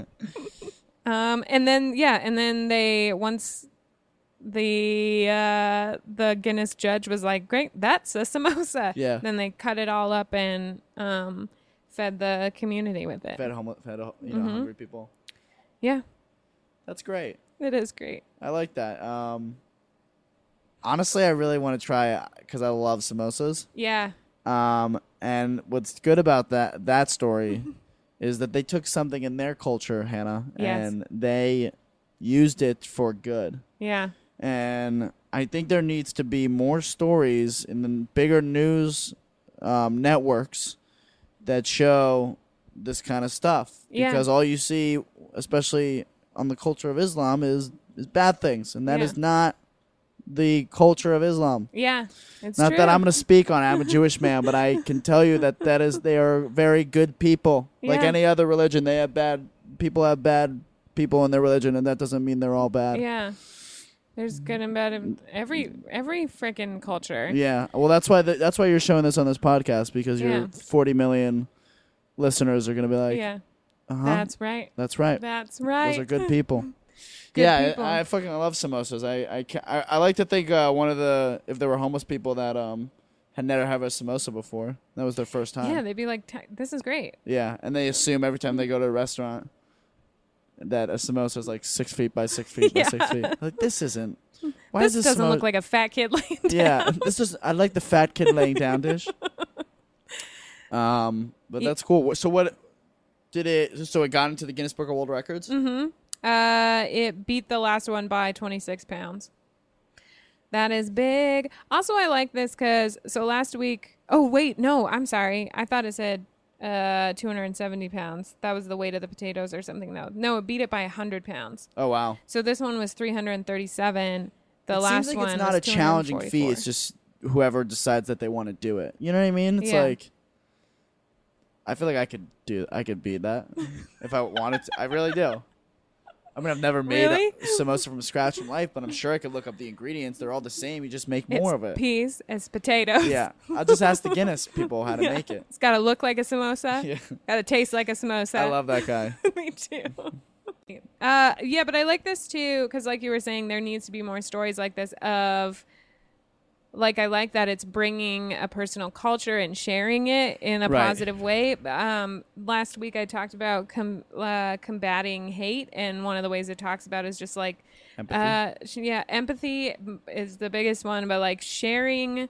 Um, and then yeah, and then they once the uh the Guinness judge was like, "Great, that's a samosa." Yeah. Then they cut it all up and um fed the community with it. fed homeless, fed you know Mhm. hungry people. Yeah, That's great. it is great. I like that. Um, honestly, I really want to try because I love samosas. Yeah. Um, and what's good about that that story is that they took something in their culture, Hannah, Yes. and they used it for good. Yeah. And I think there needs to be more stories in the bigger news um, networks that show this kind of stuff. Yeah. Because all you see, especially on the culture of Islam, is is bad things, and that Yeah. is not the culture of Islam. Yeah. It's Not true. that I'm going to speak on. it. I'm a Jewish man, but I can tell you that that is they are very good people. Like any other religion, they have bad people have bad people in their religion, and that doesn't mean they're all bad. Yeah. There's good and bad in every every freaking culture. Yeah. Well, that's why the, that's why you're showing this on this podcast because Yeah. your 40 million listeners are going to be like, yeah. uh-huh, That's right. that's right. That's right. Those are good people. Yeah, people. I, I fucking love samosas. I I, ca- I I like to think uh, one of the if there were homeless people that um had never had a samosa before, that was their first time. yeah, they'd be like, "T- "This is great." Yeah, and they assume every time they go to a restaurant that a samosa is like six feet by six feet by six feet. Like this isn't. Why this is this doesn't samo- look like a fat kid laying down. Yeah, this is. I like the fat kid laying down dish. Um, but Ye- that's cool. So what did it? So it got into the Guinness Book of World Records. Mm-hmm. Uh, it beat the last one by 26 pounds. That is big. Also, I like this because so last week. Oh wait, no, I'm sorry. I thought it said uh 270 pounds. That was the weight of the potatoes or something though. No, it beat it by 100 pounds. Oh wow. So this one was 337. The it last seems like one it's not a challenging feat. It's just whoever decides that they want to do it. You know what I mean? It's Yeah. like I feel like I could do I could beat that if I wanted to. I really do. I mean, I've never made Really? a samosa from scratch in life, but I'm sure I could look up the ingredients. They're all the same. You just make It's more of it. Peas as potatoes. Yeah, I'll just ask the Guinness people how to make it. It's got to look like a samosa. Yeah, Got to taste like a samosa. I love that guy. Me too. Uh, yeah, but I like this too because, like you were saying, there needs to be more stories like this. Of like, I like that it's bringing a personal culture and sharing it in a Right. positive way. Um, last week I talked about com- uh, combating hate, and one of the ways it talks about is just like, Empathy. uh, yeah, empathy is the biggest one, but like sharing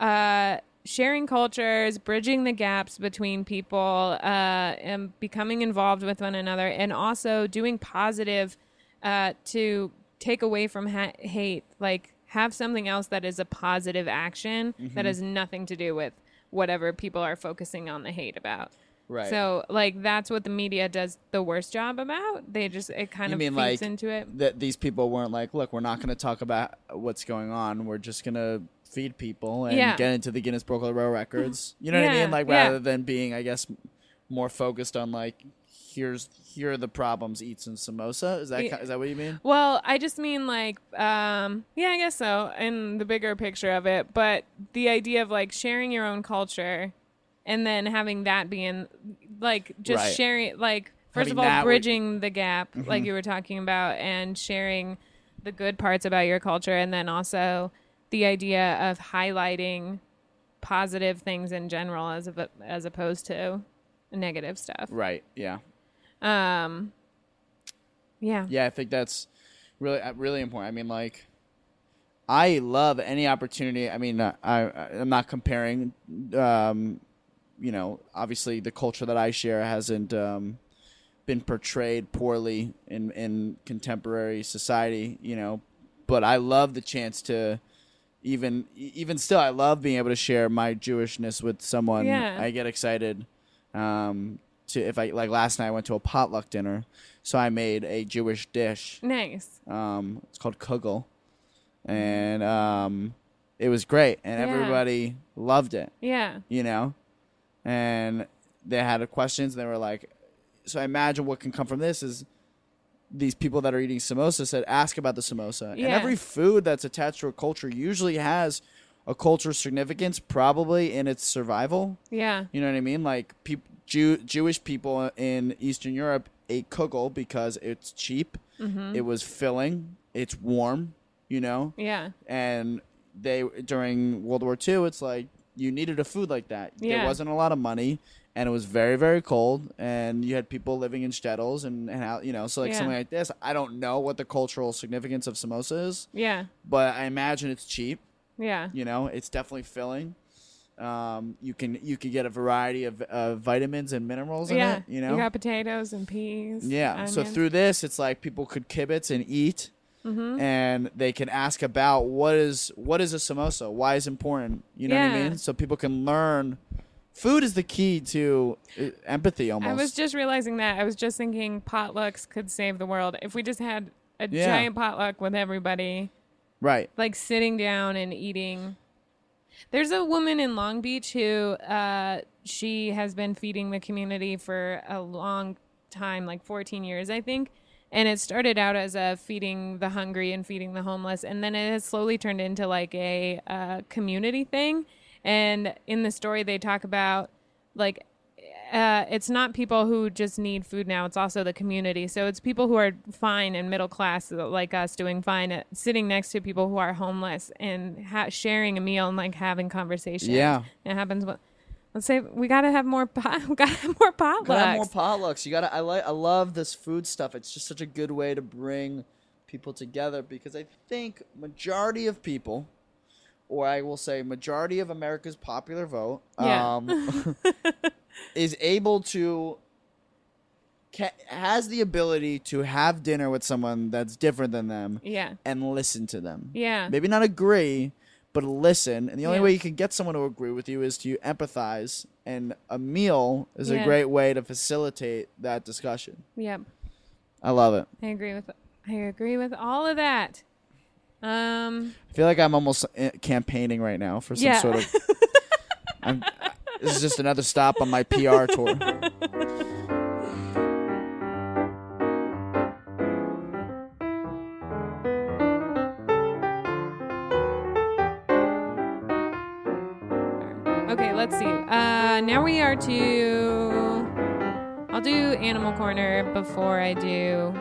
uh, sharing cultures, bridging the gaps between people, uh, and becoming involved with one another, and also doing positive uh, to take away from ha- hate. Like have something else that is a positive action that mm-hmm. has nothing to do with whatever people are focusing on the hate about. Right. So like that's what the media does the worst job about. They just it kind You of mean, feeds like, into it. that these people weren't like, look, we're not going to talk about what's going on. We're just going to feed people and Yeah. get into the Guinness Book of World Records. You know what I mean? Like yeah. rather than being, I guess, more focused on like, here's are the problems. eats and samosa. Is that Yeah. is that what you mean? Well, I just mean like, um, yeah, I guess so, in the bigger picture of it. But the idea of like sharing your own culture, and then having that being like just Right. sharing, like first Having of all, Mm-hmm. bridging the gap, like you were talking about, and sharing the good parts about your culture, and then also the idea of highlighting positive things in general as of, as opposed to negative stuff. Right. Yeah. Um, yeah. Yeah. I think that's really uh, really important. I mean, like. I love any opportunity. I mean, uh, I I'm not comparing. Um, you know, obviously the culture that I share hasn't um, been portrayed poorly in in contemporary society. You know, but I love the chance to even even still, I love being able to share my Jewishness with someone. Yeah. I get excited. Um, to if I like last night I went to a potluck dinner, so I made a Jewish dish. Nice. Um, it's called kugel, and um, it was great, and Yeah. everybody loved it. Yeah. You know, and they had questions. And they were like, "So I imagine what can come from this is." These people that are eating samosa said, "Ask about the samosa." And Yeah. every food that's attached to a culture usually has a cultural significance, probably in its survival. Yeah. You know what I mean? Like peop Jew- Jewish people in Eastern Europe ate kugel because it's cheap, Mm-hmm. it was filling, it's warm, you know, Yeah. and they during World War II, it's like you needed a food like that. Yeah. There wasn't a lot of money, and it was very very cold, and you had people living in shtetls and and how you know, so like Yeah. something like this. I don't know what the cultural significance of samosa is, Yeah. but I imagine it's cheap. Yeah. You know, it's definitely filling. Um, you can you can get a variety of uh, vitamins and minerals in Yeah. it. You know, you got potatoes and peas. yeah. So through this, it's like people could kibitz and eat, Mm-hmm. and they can ask about what is what is a samosa, why is important. You know what I mean? So people can learn. Food is the key to uh, empathy. Almost. I was just realizing that. I was just thinking potlucks could save the world if we just had a Yeah. giant potluck with everybody, right. like sitting down and eating. There's a woman in Long Beach who uh, she has been feeding the community for a long time, like 14 years, I think. And it started out as a feeding the hungry and feeding the homeless, and then it has slowly turned into like a uh, community thing. And in the story, they talk about like uh, it's not people who just need food now; it's also the community. So it's people who are fine and middle class, like us, doing fine, uh, sitting next to people who are homeless and ha- sharing a meal and like having conversations. Yeah. it happens. With, let's say we gotta have more. Pot, we gotta have more potlucks. Gotta have more potlucks. You gotta. I like. I love this food stuff. It's just such a good way to bring people together because I think majority of people, or I will say majority of America's popular vote, Yeah. um, is able to. Ca- has the ability to have dinner with someone that's different than them yeah, and listen to them. yeah, Maybe not agree, but listen. And the only Yeah. way you can get someone to agree with you is to empathize. And a meal is Yeah. a great way to facilitate that discussion. Yep. I love it. I agree with I agree with all of that. Um I feel like I'm almost uh, campaigning right now for some Yeah. sort of. I'm, this is just another stop on my PR tour. Okay, let's see. Uh now we are to I'll do Animal Corner before I do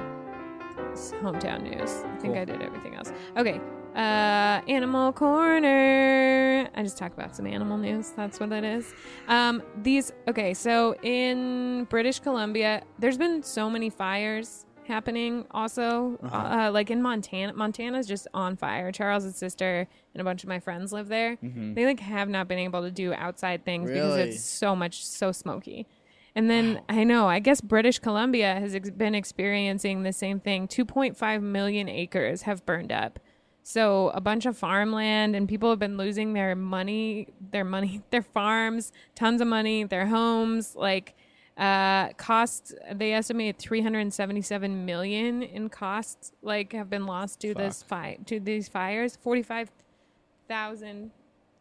hometown news. I think Cool. I did everything else. Okay. Uh Animal Corner. I just talk about some animal news. That's what it is. Um these okay, so in British Columbia, there's been so many fires happening also Uh-huh. uh, like in Montana Montana's just on fire Charles's sister and a bunch of my friends live there they like have not been able to do outside things because Mm-hmm. It's so much so smoky and then I know I guess British Columbia has ex- been experiencing the same thing 2.5 million acres have burned up so a bunch of farmland and people have been losing their money their money their farms tons of money their homes like uh costs they estimate 377 million in costs like have been lost to this fight to these fires. 45,000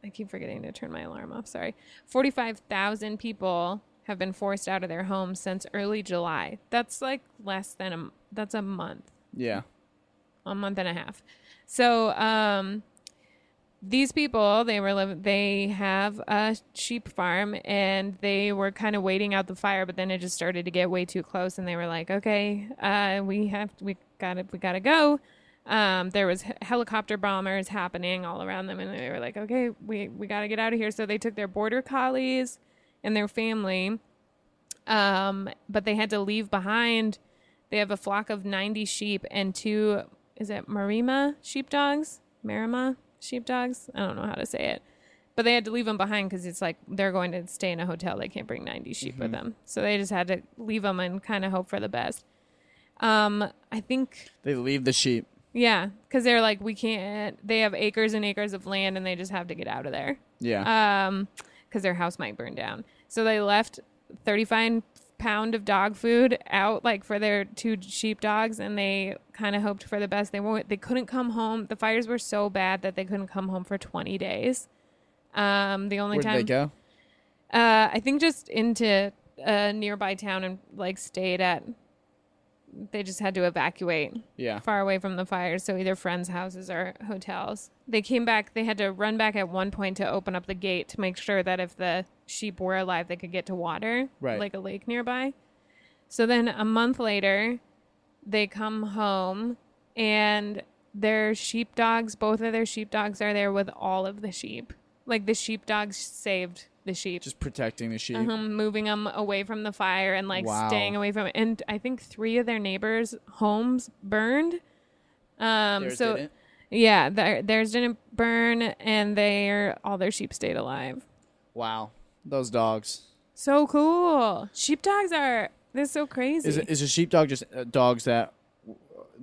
I keep forgetting to turn my alarm off sorry. 45,000 people have been forced out of their homes since early July. That's like less than a that's a month. Yeah. a month and a half. So um, these people they were liv- they have a sheep farm and they were kind of waiting out the fire, but then it just started to get way too close, and they were like, okay, uh, we have we got to we got to go. Um, there was helicopter bombers happening all around them, and they were like, okay, we we got to get out of here. So they took their border collies and their family um, but they had to leave behind. They have a flock of 90 sheep and two, is it Maremma sheepdogs? Maremma sheepdogs? I don't know how to say it. But they had to leave them behind because it's like they're going to stay in a hotel. They can't bring 90 sheep with them. So they just had to leave them and kind of hope for the best. Um, I think They leave the sheep. yeah, because they're like we can't. They have acres and acres of land, and they just have to get out of there Yeah. um because their house might burn down so they left 35 pound of dog food out like for their two sheep dogs and they kind of hoped for the best. They won't they couldn't come home. The fires were so bad that they couldn't come home for 20 days. Um the only Where did time they go? uh i think just into a nearby town and like stayed at they just had to evacuate Yeah. far away from the fires, so either friends' houses or hotels. They came back, they had to run back at one point to open up the gate to make sure that if the sheep were alive, they could get to water, Right. like a lake nearby. So then a month later, they come home and their sheepdogs, both of their sheepdogs are there with all of the sheep. Like the sheepdogs saved the sheep Just protecting the sheep. uh moving them away from the fire and like Wow. staying away from it. And I think three of their neighbors' homes burned. Um, Theirs so didn't? yeah, their, theirs didn't burn, and their all their sheep stayed alive. Wow. Those dogs. So cool. Sheepdogs are they're so crazy. Is is a sheepdog just uh, dogs that,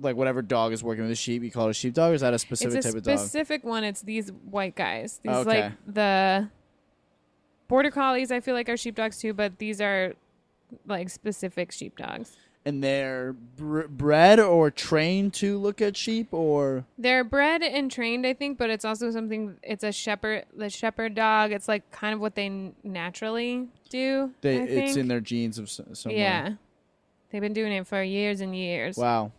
like whatever dog is working with a sheep, you call it a sheepdog, or is that a specific a type of dog? specific one. It's these white guys. These Okay. like the border collies. I feel like are sheepdogs too, but these are like specific sheepdogs. and they're br- bred or trained to look at sheep, or They're bred and trained, I think, but it's also something. It's a shepherd, the shepherd dog. It's like kind of what they n- naturally do. they I it's think. in their genes of s- somewhere. Yeah, they've been doing it for years and years. Wow.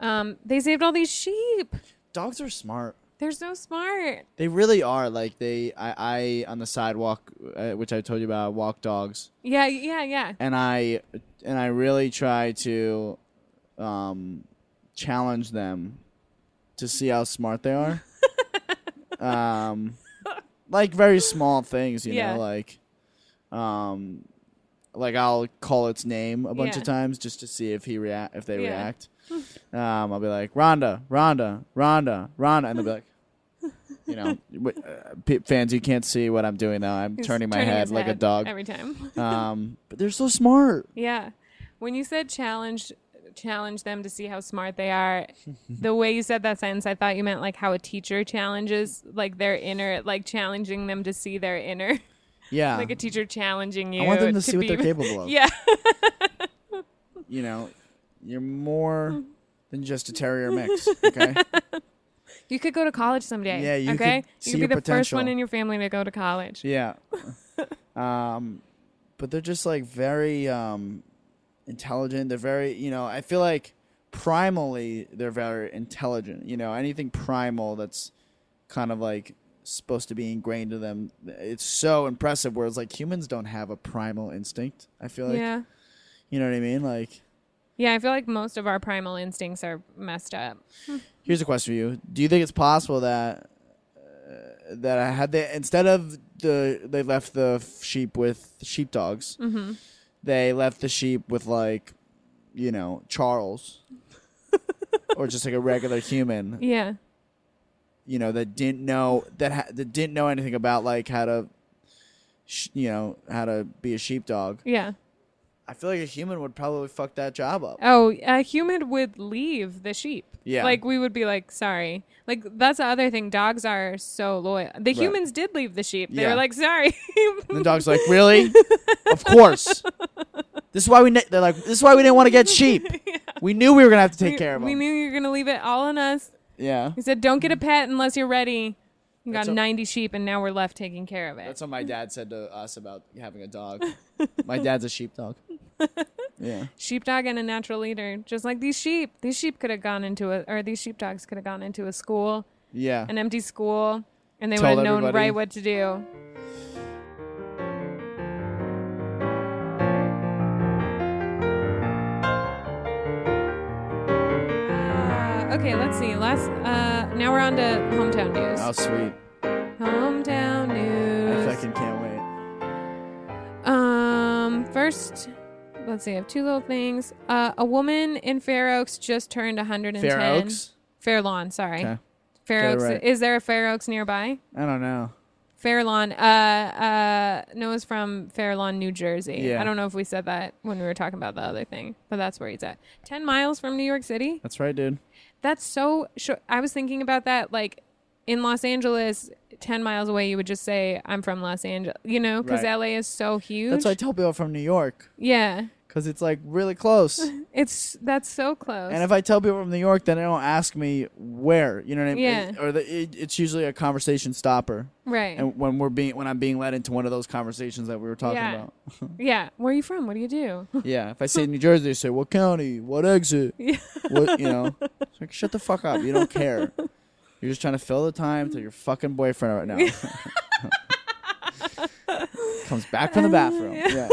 Um, they saved all these sheep. Dogs are smart. They're so smart. They really are. Like they, I, I on the sidewalk, uh, which I told you about, I walk dogs, Yeah, yeah, yeah. and I, and I really try to, um, challenge them to see how smart they are. um, like very small things, you Yeah. know, like, um, like I'll call its name a bunch Yeah. of times just to see if he react, if they Yeah. react. Um, I'll be like Rhonda, Rhonda, Rhonda, Rhonda, and they'll be like. You know, w- uh, p- fans, you can't see what I'm doing now. I'm He's turning my turning head his like a head dog. every time. Um, but they're so smart. yeah. When you said challenge challenge them to see how smart they are. the way you said that sentence, I thought you meant like how a teacher challenges like their inner, like challenging them to see their inner, Yeah. like a teacher challenging you. I want them to see what be- they're capable of. Yeah. You know, you're more than just a terrier mix. Okay. You could go to college someday. Yeah, you okay. could see you could be the first one in your family to go to college. yeah. um, but they're just like very um intelligent. They're very, you know, I feel like primally they're very intelligent. You know, anything primal that's kind of like supposed to be ingrained to them, it's so impressive. Whereas like humans don't have a primal instinct. I feel like, yeah. you know what I mean? Like, Yeah, I feel like most of our primal instincts are messed up. Here's a question for you: Do you think it's possible that uh, that I had they instead of the they left the sheep with sheepdogs, Mm-hmm. they left the sheep with like, you know, Charles, or just like a regular human, Yeah. you know, that didn't know that ha- that didn't know anything about like how to, sh- you know, how to be a sheepdog. Yeah. I feel like a human would probably fuck that job up. Oh, a human would leave the sheep. Yeah. Like we would be like, sorry. Like that's the other thing. Dogs are so loyal. The humans did leave the sheep. They Yeah. were like, sorry. And the dog's like, really? of course. This is why we. Ne- they're like, this is why we didn't want to get sheep. We knew we were gonna have to take we, care of them. we knew you were gonna leave it all on us. yeah. He said, don't get a pet unless you're ready. You got That's a- 90 sheep, and now we're left taking care of it. That's what my dad said to us about having a dog. my dad's a sheepdog. Yeah. sheepdog and a natural leader, just like these sheep. These sheep could have gone into a, or these sheepdogs could have gone into a school, Yeah. an empty school, and they would Told have known everybody. right what to do. Okay, let's see. Last, uh, now we're on to hometown news. Oh, sweet. Hometown news. I fucking can't wait. Um, first, let's see. I have two little things. Uh, a woman in Fair Oaks just turned 110. Fair Oaks? Fair Lawn, sorry. Okay. Fair Oaks. right. Is there a Fair Oaks nearby? I don't know. Fair Lawn. Uh, uh, Noah's from Fair Lawn, New Jersey. Yeah. I don't know if we said that when we were talking about the other thing, but that's where he's at. 10 miles from New York City? That's right, dude. That's so short. I was thinking about that. Like in Los Angeles, 10 miles away, you would just say, I'm from Los Angeles, you know, because Right. LA is so huge. That's why I tell people from New York yeah. Because it's like really close. It's that's so close. and if I tell people from New York, then they don't ask me where. You know what I mean? Yeah. Or the, it, it's usually a conversation stopper. right. And when we're being when I'm being led into one of those conversations that we were talking Yeah. about. yeah. Where are you from? What do you do? Yeah, if I say New Jersey, they say what county, what exit, Yeah. what you know. It's like shut the fuck up. You don't care. You're just trying to fill the time till your fucking boyfriend right now comes back from the bathroom. Yeah.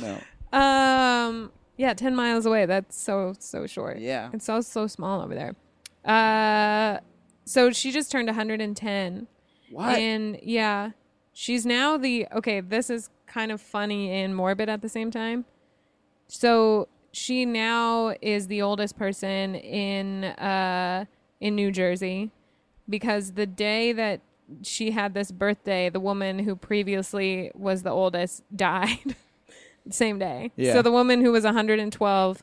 No. Um. Yeah, ten miles away. That's so so short. Yeah. It's so so small over there. Uh. So she just turned 110. What? And yeah, she's now the okay. This is kind of funny and morbid at the same time. So she now is the oldest person in uh in New Jersey because the day that she had this birthday, the woman who previously was the oldest died. Same day. Yeah. So the woman who was 112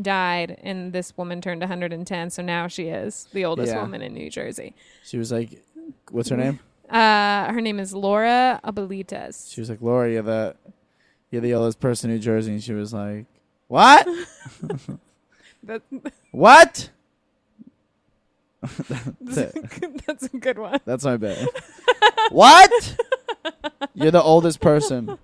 died, and this woman turned 110. So now she is the oldest Yeah. woman in New Jersey. she was like, "What's her name?" Uh, her name is Laura Abelitas. She was like, "Laura, you're the you're the oldest person in New Jersey," and she was like, "What? That, what?" That's a good one. That's my bad. what? You're the oldest person.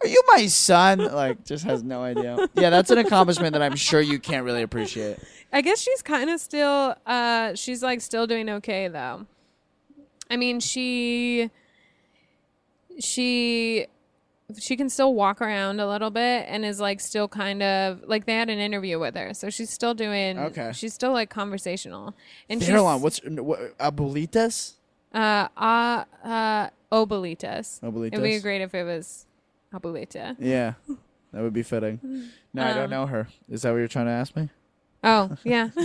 Are you my son? Like, just has no idea. Yeah, that's an accomplishment that I'm sure you can't really appreciate. I guess she's kind of still. Uh, she's like still doing okay though. I mean, she she she can still walk around a little bit and is like still kind of like they had an interview with her, so she's still doing. Okay. She's still like conversational. And she's on, what's what, abuelitas? uh uh uh obelitas. Abuelitas. It'd be great if it was abuelita. Yeah, that would be fitting. No, I don't Um, know her. Is that what you're trying to ask me? Oh, yeah.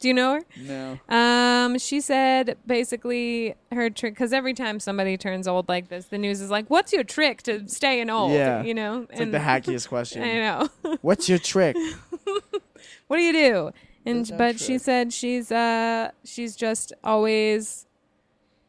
Do you know her? No. Um, she said basically her trick because every time somebody turns old like this, the news is like, "What's your trick to staying old?" Yeah. you know. It's like the hackiest question. I know. What's your trick? what do you do? And our but she trick? said she's uh she's just always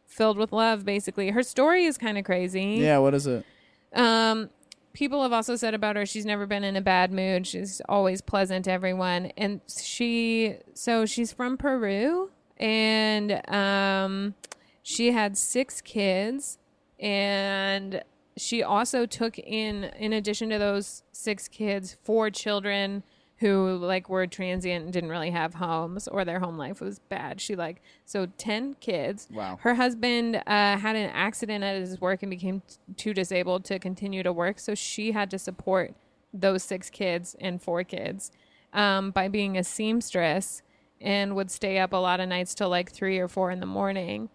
filled with love. Basically, her story is kind of crazy. yeah, what is it? Um, people have also said about her she's never been in a bad mood. She's always pleasant to everyone, and she so she's from Peru, and um, she had six kids, and she also took in in addition to those six kids, four children who like were transient and didn't really have homes or their home life was bad. She like so 10 kids. Wow. Her husband uh, had an accident at his work and became t- too disabled to continue to work, so she had to support those six kids and four kids um, by being a seamstress and would stay up a lot of nights till like 3 or 4 in the morning.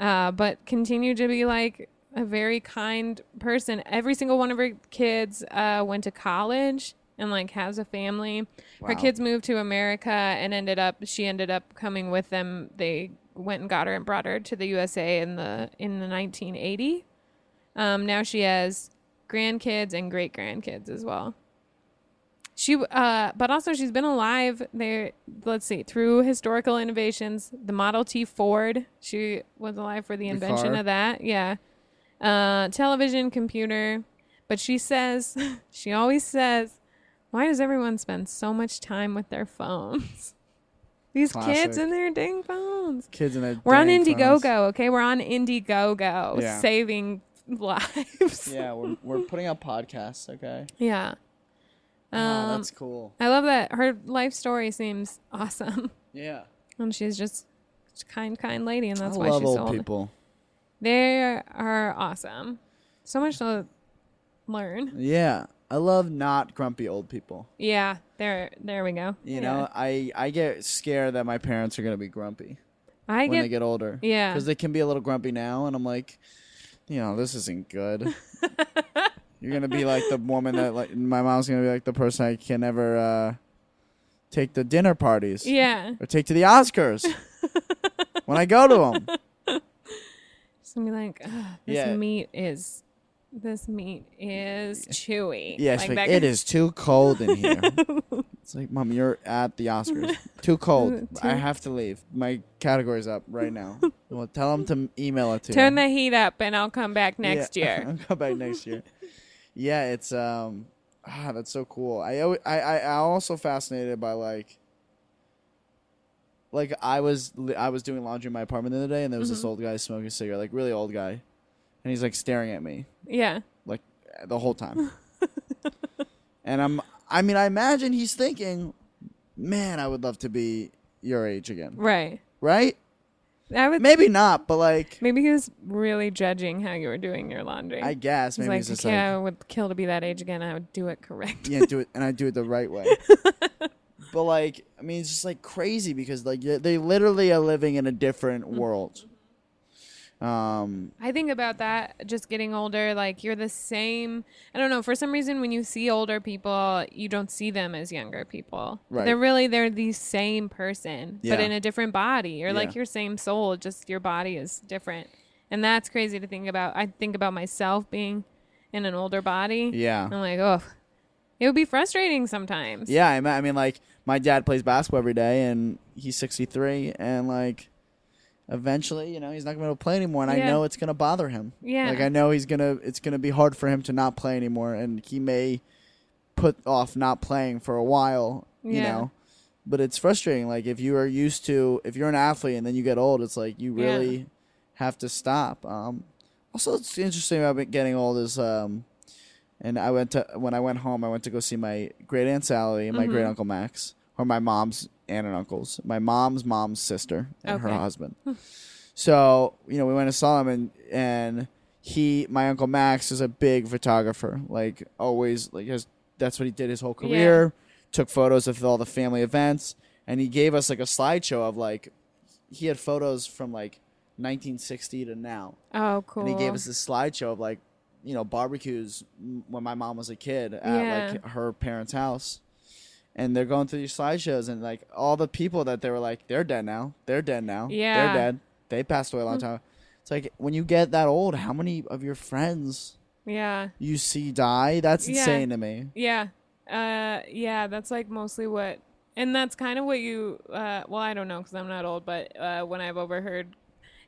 Uh, but continued to be like a very kind person. Every single one of her kids uh, went to college and like has a family. Her kids moved to America and ended up she ended up coming with them. They went and got her and brought her to the USA in the in the 1980. Um, now she has grandkids and great grandkids as well. She uh but also she's been alive there let's see through historical innovations the Model T Ford she was alive for the invention car? of that yeah uh television computer but she says she always says why does everyone spend so much time with their phones these kids Classic. and their dang phones Kids in their we're on Indiegogo phones. okay we're on Indiegogo Yeah. saving lives Yeah, we're we're putting out podcasts, okay? yeah oh, um that's cool. I love that her life story seems awesome. Yeah. And she's just a kind, kind lady, and that's I why love she's old so old. people. They are awesome. So much to learn. Yeah. I love not grumpy old people. Yeah, there, there we go. You Yeah. know, I I get scared that my parents are gonna be grumpy I when get, they get older. yeah, because they can be a little grumpy now, and I'm like, you know, this isn't good. You're gonna be like the woman that like my mom's gonna be like the person I can never uh, take to dinner parties yeah. or take to the Oscars when I go to them. Just gonna be like, this Yeah. meat is, this meat is chewy. Yeah, like like, it guy- is too cold in here. it's like, mom, you're at the Oscars. Too cold. I have to leave. My category's up right now. well, tell them to email it to Turn you. the heat up, and I'll come back next Yeah, year. I'll come back next year. Yeah, it's um, ah, that's so cool. I I I I also fascinated by like, like I was I was doing laundry in my apartment the other day, and there was this Mhm. old guy smoking a cigarette, like really old guy, and he's like staring at me yeah, like the whole time. and I'm I mean I imagine he's thinking, man, I would love to be your age again, right. right? I would Maybe not, but like maybe he was really judging how you were doing your laundry. I guess He's maybe like, he's just yeah, like I would kill to be that age again. I would do it correct. yeah, do it, and I do it the right way. but like, I mean, it's just like crazy because like they they literally are living in a different Mm-hmm. world. Um, I think about that just getting older. Like you're the same. I don't know. For some reason, when you see older people, you don't see them as younger people. Right. They're really they're the same person, but in a different body. Or like Yeah. your same soul. Just your body is different, and that's crazy to think about. I think about myself being in an older body. yeah, I'm like, oh, it would be frustrating sometimes. yeah. I mean, like my dad plays basketball every day, and he's sixty three, and like. Eventually, you know, he's not able to play anymore, and I know it's gonna bother him. Yeah. Like I know he's gonna, it's gonna be hard for him to not play anymore, and he may put off not playing for a while. Yeah. You know, but it's frustrating. Like if you are used to, if you're an athlete and then you get old, it's like you Yeah. really have to stop. Um, also, it's interesting about getting old is, um, and I went to when I went home, I went to go see my great aunt Sally and my Mhm. great uncle Max, or my mom's aunt and uncles, my mom's mom's sister and her Okay. husband. so you know, we went and saw him, and and he, my uncle Max, is a big photographer. Like always, like has that's what he did his whole Yeah. career. Took photos of all the family events, and he gave us like a slideshow of like he had photos from like 1960 to now, Oh, cool. and he gave us this slideshow of like you know barbecues m- when my mom was a kid at Yeah. like her parents' house, and they're going through these slideshows, and like all the people that they were like, they're dead now, they're dead now, Yeah. they're dead, they passed away a long time. It's like when you get that old, how many of your friends Yeah. you see die? That's Yeah. insane to me. Yeah. Uh, yeah, that's like mostly what, and that's kind of what you, uh, well, I don't know because I'm not old, but uh, when I've overheard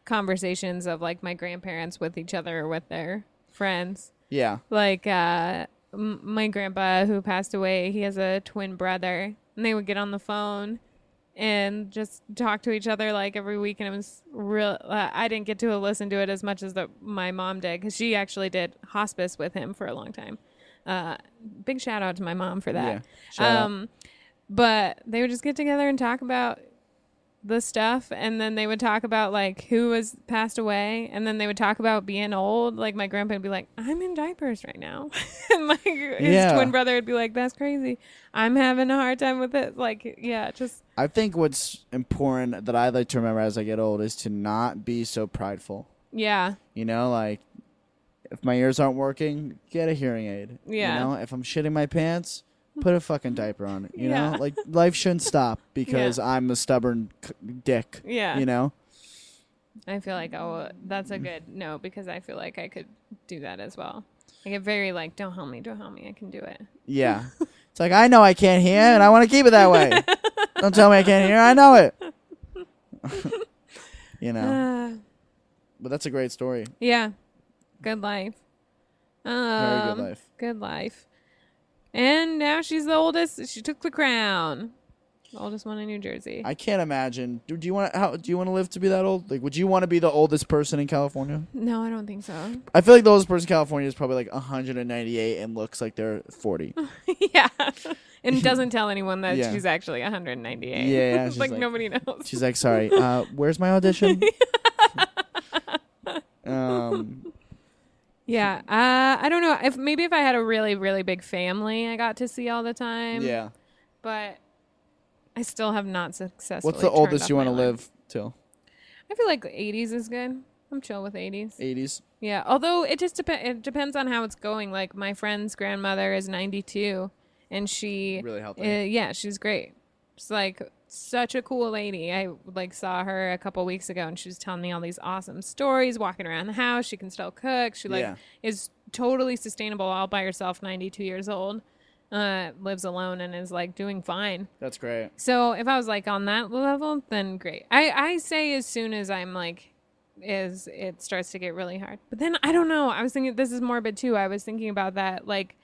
conversations of like my grandparents with each other or with their friends, Yeah, like uh, m- my grandpa who passed away, he has a twin brother, and they would get on the phone and just talk to each other like every week, and it was real. Uh, I didn't get to listen to it as much as the, my mom did because she actually did hospice with him for a long time. Uh, big shout out to my mom for yeah. that. Out. Um, but they would just get together and talk about the stuff and then they would talk about like who was passed away and then they would talk about being old like my grandpa would be like i'm in diapers right now and like his Yeah. twin brother would be like that's crazy i'm having a hard time with it like yeah just I think what's important that I like to remember as I get old is to not be so prideful. yeah You know, like if my ears aren't working, get a hearing aid. Yeah. You know, if I'm shitting my pants, put a fucking diaper on. it, You Yeah. know, like life shouldn't stop because I'm a stubborn c- dick. yeah You know. i feel like oh that's a good no because i feel like i could do that as well i get very like don't help me don't help me i can do it Yeah. it's like I know I can't hear, and I want to keep it that way. Don't tell me I can't hear. I know it. you know. uh, But that's a great story. yeah good life Very um, good life. Good life. And now she's the oldest. She took the crown. The oldest one in New Jersey. I can't imagine. Do, do you want how do you want to live to be that old? Like, would you want to be the oldest person in California? no, I don't think so. I feel like the oldest person in California is probably like 198 and looks like they're 40. yeah. And doesn't tell anyone that Yeah. she's actually 198. Yeah, yeah, she's like, like- nobody knows. She's like, sorry, uh, where's my audition? um, Yeah. Uh, I don't know. If maybe if I had a really really big family, I got to see all the time. yeah. But I still have not successfully. What's the oldest you want to live till? I feel like 80s is good. I'm chill with 80s. 80s. Yeah, although it just depends. It depends on how it's going. Like my friend's grandmother is 92, and she Really healthy. Uh, yeah, she's great. She's like such a cool lady. I like saw her a couple weeks ago, and she was telling me all these awesome stories. Walking around the house, she can still cook. She like Yeah. is totally sustainable all by herself. 92 years old, uh, lives alone, and is like doing fine. That's great. So if I was like on that level, then great. I I say as soon as I'm like is it starts to get really hard. But then I don't know. I was thinking this is morbid too. I was thinking about that like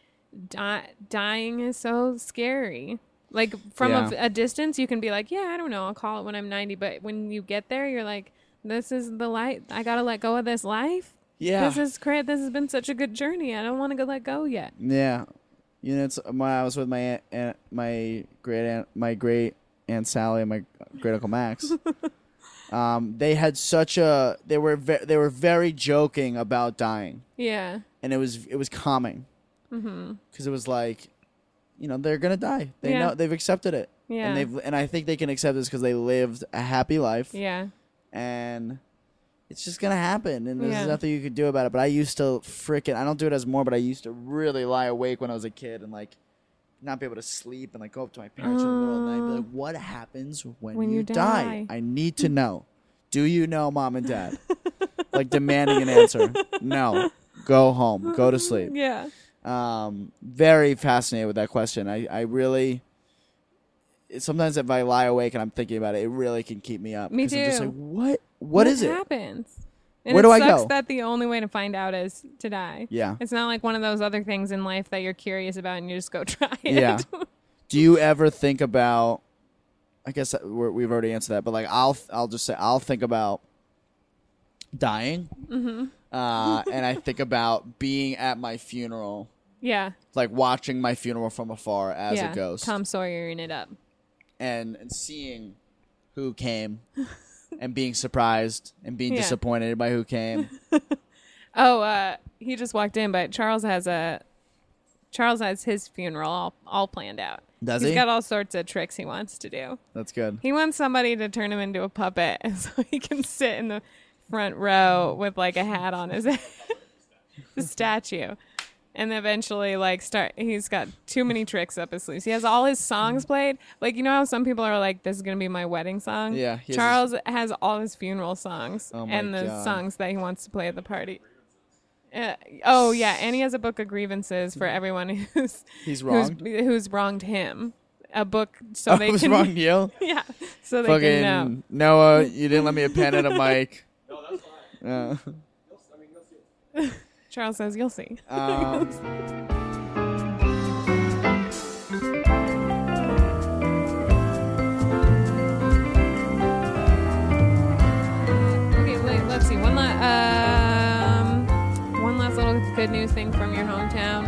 di- dying is so scary. Like from Yeah. a, a distance you can be like, yeah, I don't know, I'll call it when I'm 90, but when you get there you're like this is the light. I got to let go of this life. Yeah. This is great. This has been such a good journey. I don't want to go let go yet. Yeah, you know, it's when I was with my aunt, aunt my great aunt, my great aunt Sally, and my great uncle Max. um, they had such a they were ve- they were very joking about dying, Yeah. and it was it was calming Mm-hmm. because it was like, you know, they're gonna die. They Yeah. know they've accepted it, Yeah. and they've and I think they can accept this because they lived a happy life, yeah. and. It's just gonna happen, and there's Yeah. nothing you could do about it. But I used to freaking, I don't do it as more, but I used to really lie awake when I was a kid and like not be able to sleep and like go up to my parents in the middle of the night and be like, oh. "What happens when, When you, you die? die." I need to know. Do you know, mom and dad? like demanding an answer. No. Go home. Go to sleep. Yeah. Um, very fascinated with that question. I, I really. Sometimes if I lie awake and I'm thinking about it, it really can keep me up. Me 'cause I'm just too. like, what? what is it? happens? And Where it do I sucks go? that the only way to find out is to die. Yeah. It's not like one of those other things in life that you're curious about and you just go try it. Yeah. Do you ever think about? I guess we're, we've already answered that, but like I'll I'll just say I'll think about dying, mm-hmm. Uh, and I think about being at my funeral, Yeah. like watching my funeral from afar as yeah. a ghost, Tom Sawyering it up. and and seeing who came, and being surprised and being Yeah. disappointed by who came. Oh, uh, he just walked in, but Charles has a Charles has his funeral all, all planned out. Does He's he? got all sorts of tricks he wants to do. That's good. He wants somebody to turn him into a puppet so he can sit in the front row with like a hat on his head. the statue. and eventually like start he's got too many tricks up his sleeves he has all his songs played like you know how some people are like this is gonna be my wedding song Yeah, he has charles has all his funeral songs Oh my and the God. songs that he wants to play at the party uh, oh yeah and he has a book of grievances for everyone who's He's who's, wronged. who's wronged him a book so I they was can wrong, you. yeah so they can know Fucking Noah, you didn't let me a pen and a mic. Charles says you'll see um, Okay, wait, let's see. One last, um, one last little good news thing from your hometown.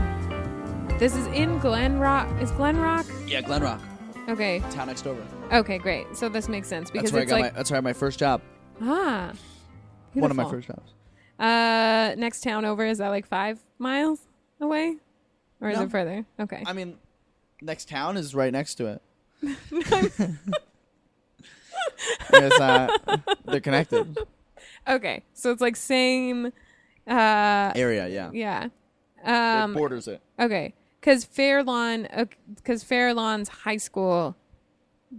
This is in Glen Rock. Is Glen Rock? yeah, Glen Rock, Okay. town next over. Okay, great. So this makes sense because That's where I it's got like my. That's where I had my first job. ah, One of my first jobs. Uh, next town over is that like five miles away, or is No. it further? Okay. I mean, next town is right next to it. it's not. They're connected. okay. So it's like same. Uh, Area, yeah. yeah. it Um. borders it. Okay, because Fair Lawn, because Fair Lawn's high school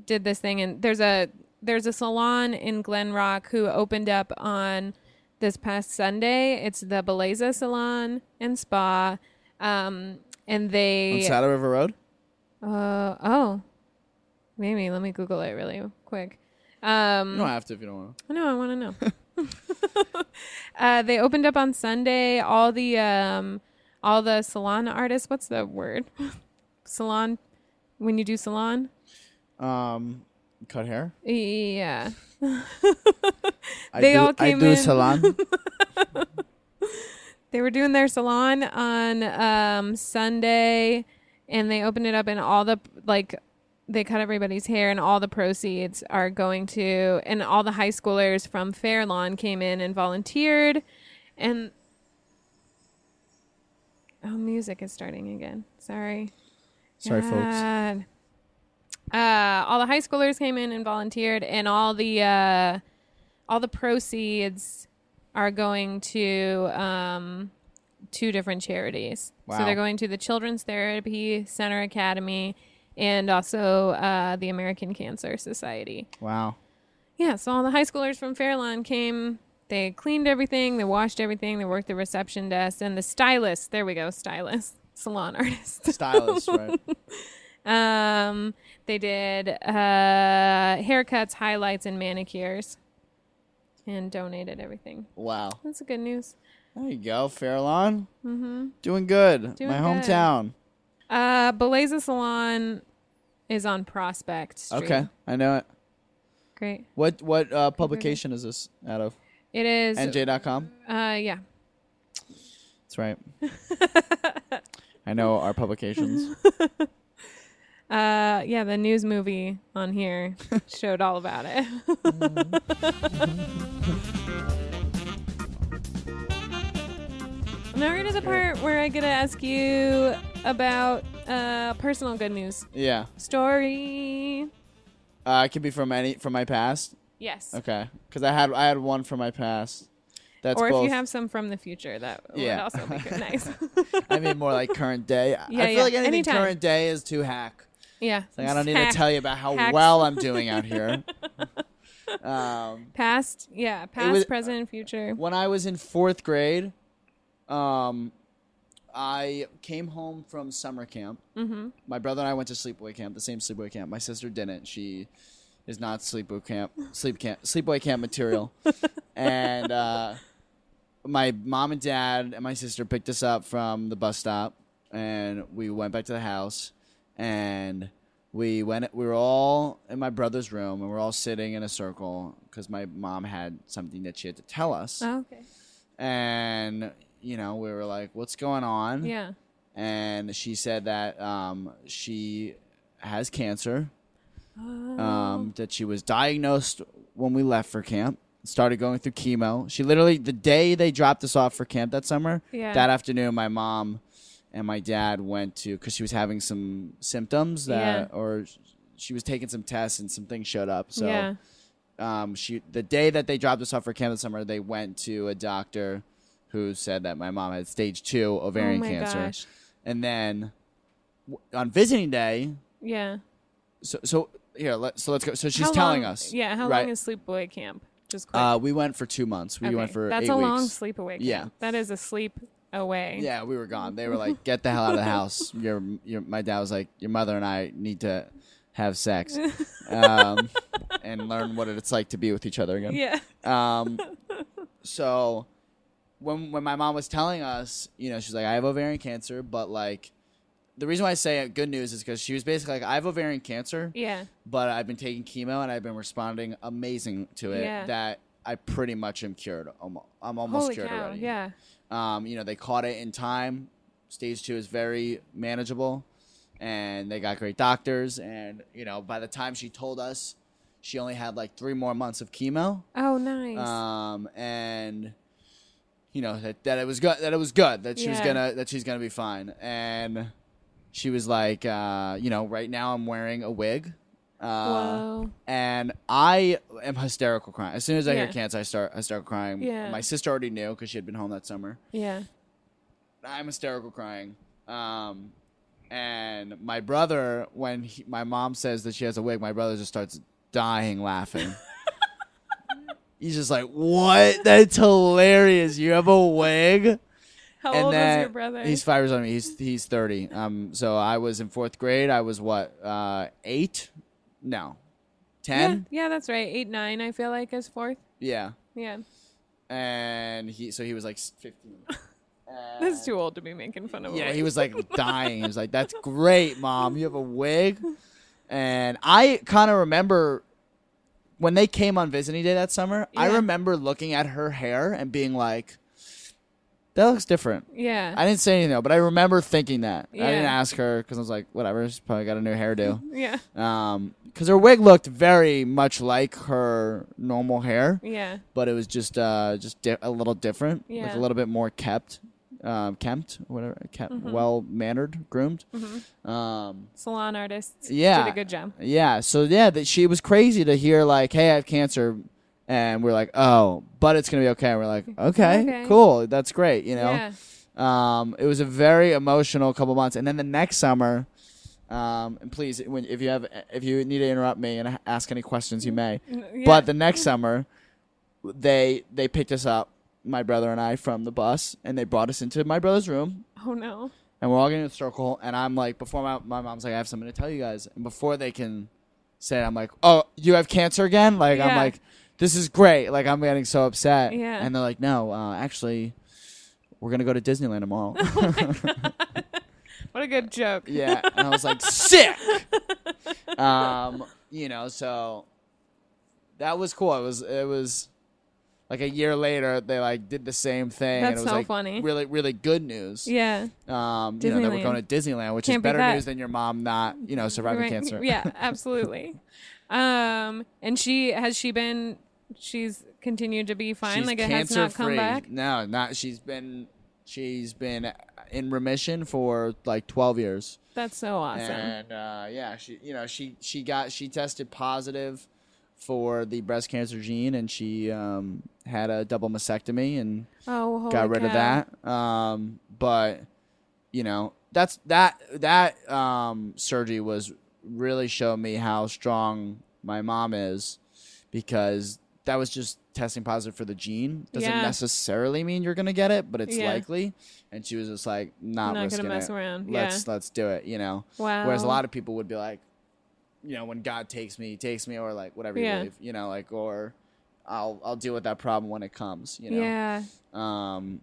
did this thing, and there's a there's a salon in Glen Rock who opened up on this past Sunday. It's the Bellezza Salon and Spa, um, and they. On Saddle River Road. uh oh, maybe let me Google it really quick. Um, You don't have to if you don't want to. no, I want to know. uh, they opened up on Sunday. All the um, all the salon artists. What's the word? salon. When you do salon. Um, cut hair. Yeah. They do, all came I do in. salon. They were doing their salon on um, Sunday, and they opened it up, and all the like. They cut everybody's hair, and all the proceeds are going to, and all the high schoolers from Fair Lawn came in and volunteered, and oh, music is starting again. Sorry. Sorry, folks. Uh, all the high schoolers came in and volunteered, and all the uh, all the proceeds are going to um, two different charities. So they're going to the Children's Therapy Center Academy and also uh, the American Cancer Society. Wow. Yeah, so all the high schoolers from Fair Lawn came. They cleaned everything, they washed everything, they worked the reception desk, and the stylist. There we go, stylist, salon artist. Stylist, right? Um, they did uh, haircuts, highlights, and manicures, and donated everything. Wow. That's good news. There you go, Fair Lawn. Mm-hmm. Doing good. Doing My good. hometown. Uh, Bellezza Salon is on Prospect Street. Okay, I know it. great. What what uh, publication is this out of? It is. NJ.com. Uh, yeah. That's right. I know our publications. Uh, yeah. The news movie on here showed all about it. now we're to the part where I get to ask you about uh personal good news Yeah. story. Uh, it could be from any from my past. Yes. Okay, because I had I had one from my past. That's or both. if you have some from the future, that Yeah. would also be good. nice. I mean, more like current day. Yeah, I yeah, feel like anything anytime. current day is too hack. Yeah. Like I don't need Hack- to tell you about how hacks. well I'm doing out here. um, Past, yeah, past, was- present, and future. when I was in fourth grade, um, I came home from summer camp. Mm-hmm. My brother and I went to sleepaway camp, the same sleepaway camp. My sister didn't. She is not sleepaway camp, sleep camp, sleepaway camp material. and uh, my mom and dad and my sister picked us up from the bus stop, and we went back to the house, and we went. We were all in my brother's room, and we're all sitting in a circle because my mom had something that she had to tell us, Oh, okay. and you know we were like, "What's going on?" Yeah. and she said that um, she has cancer. Oh. Um, that she was diagnosed when we left for camp. Started going through chemo. She literally the day they dropped us off for camp that summer. Yeah. That afternoon, my mom and my dad went to because she was having some symptoms that, or she was taking some tests and some things showed up. So yeah. um, she the day that they dropped us off for camp this summer, they went to a doctor who said that my mom had stage two ovarian oh my cancer. gosh. And then w- on visiting day, Yeah. so so here, let, so let's go. So she's How telling long- us. Yeah. How right? long is sleepaway camp? Just quick. Uh, we went for two months. We Okay, went for That's a weeks. long sleepaway camp. Yeah. That is a sleep away. Yeah, we were gone. They were like, "Get the hell out of the house." Your, your, my dad was like, "Your mother and I need to have sex um, and learn what it's like to be with each other again." Yeah. Um, so when when my mom was telling us, you know, she's like, "I have ovarian cancer," but like, the reason why I say good news is because she was basically like, "I have ovarian cancer, Yeah. but I've been taking chemo and I've been responding amazing to it. Yeah. That I pretty much am cured. Almo- I'm almost Holy cured cow. already." Yeah. Um, you know, they caught it in time. Stage two is very manageable, and they got great doctors. And you know, by the time she told us, she only had like three more months of chemo. Oh, nice. Um, and you know that, that it was good. That it was good. That she was gonna that she's gonna be fine. And she was like, uh, you know, right now I'm wearing a wig. Uh, and I am hysterical crying. As soon as I Yeah. hear cancer, I start I start crying. Yeah. My sister already knew because she had been home that summer. Yeah. I'm hysterical crying. Um, and my brother, when he, my mom says that she has a wig, my brother just starts dying laughing. He's just like, "What? That's hilarious! You have a wig." How and old was your brother? He's five years older than me. He's he's thirty. Um, so I was in fourth grade. I was what? Uh, eight? No, ten? yeah, that's right. Eight, nine, I feel like, is fourth. Yeah. Yeah. And he, so he was like s- fifteen. That's too old to be making fun of. Yeah, he was like dying. He was like, "That's great, mom. You have a wig." And I kind of remember when they came on visiting day that summer. I remember looking at her hair and being like, "That looks different." Yeah. I didn't say anything though, but I remember thinking that. Yeah. I didn't ask her because I was like, "Whatever." She's probably got a new hairdo. yeah. Um, because her wig looked very much like her normal hair, Yeah. but it was just uh just di- a little different, Yeah. like a little bit more kept, um, kempt, whatever, kept, Mhm. well mannered, groomed. hmm Um, Salon artists. Yeah. Did a good job. yeah. So yeah, that she was crazy to hear like, "Hey, I have cancer," and we're like, "Oh, but it's gonna be okay." And we're like, "Okay, Okay. cool, that's great," you know. Yeah. Um, it was a very emotional couple months, and then the next summer. Um, and please, when if you have if you need to interrupt me and ask any questions, you may. Yeah. But the next summer, they they picked us up, my brother and I, from the bus, and they brought us into my brother's room, oh no. and we're all getting in a circle. And I'm like, before my my mom's like, I have something to tell you guys, and before they can say, it, I'm like, oh, you have cancer again? Like I'm Yeah. like, this is great. Like I'm getting so upset. Yeah. And they're like, no, uh, actually, we're gonna go to Disneyland tomorrow. What a good joke. yeah, and I was like, sick. um, you know, so that was cool. It was it was like a year later they like did the same thing. and That's it was so like funny. Really, really good news. Yeah. Um, you know, that we're going to Disneyland, which Can't is better that. news than your mom not, you know, surviving Right. cancer. Yeah, absolutely. um, and she has she been? She's continued to be fine. She's like it has not come cancer-free. back. No, not. She's been she's been in remission for like 12 years. That's so awesome. And uh, yeah, she you know she she got she tested positive for the breast cancer gene, and she um, had a double mastectomy and oh, got rid of that. Um, but you know that's that that um, surgery was really showed me how strong my mom is because that was just testing positive for the gene doesn't Yeah. necessarily mean you're gonna get it but it's Yeah. likely and she was just like not, Not risking gonna mess it. around. let's let's do it you know Wow. Whereas a lot of people would be like, you know, when God takes me, he takes me, or like whatever Yeah. you believe, you know, like or I'll I'll deal with that problem when it comes, you know. Yeah, Um,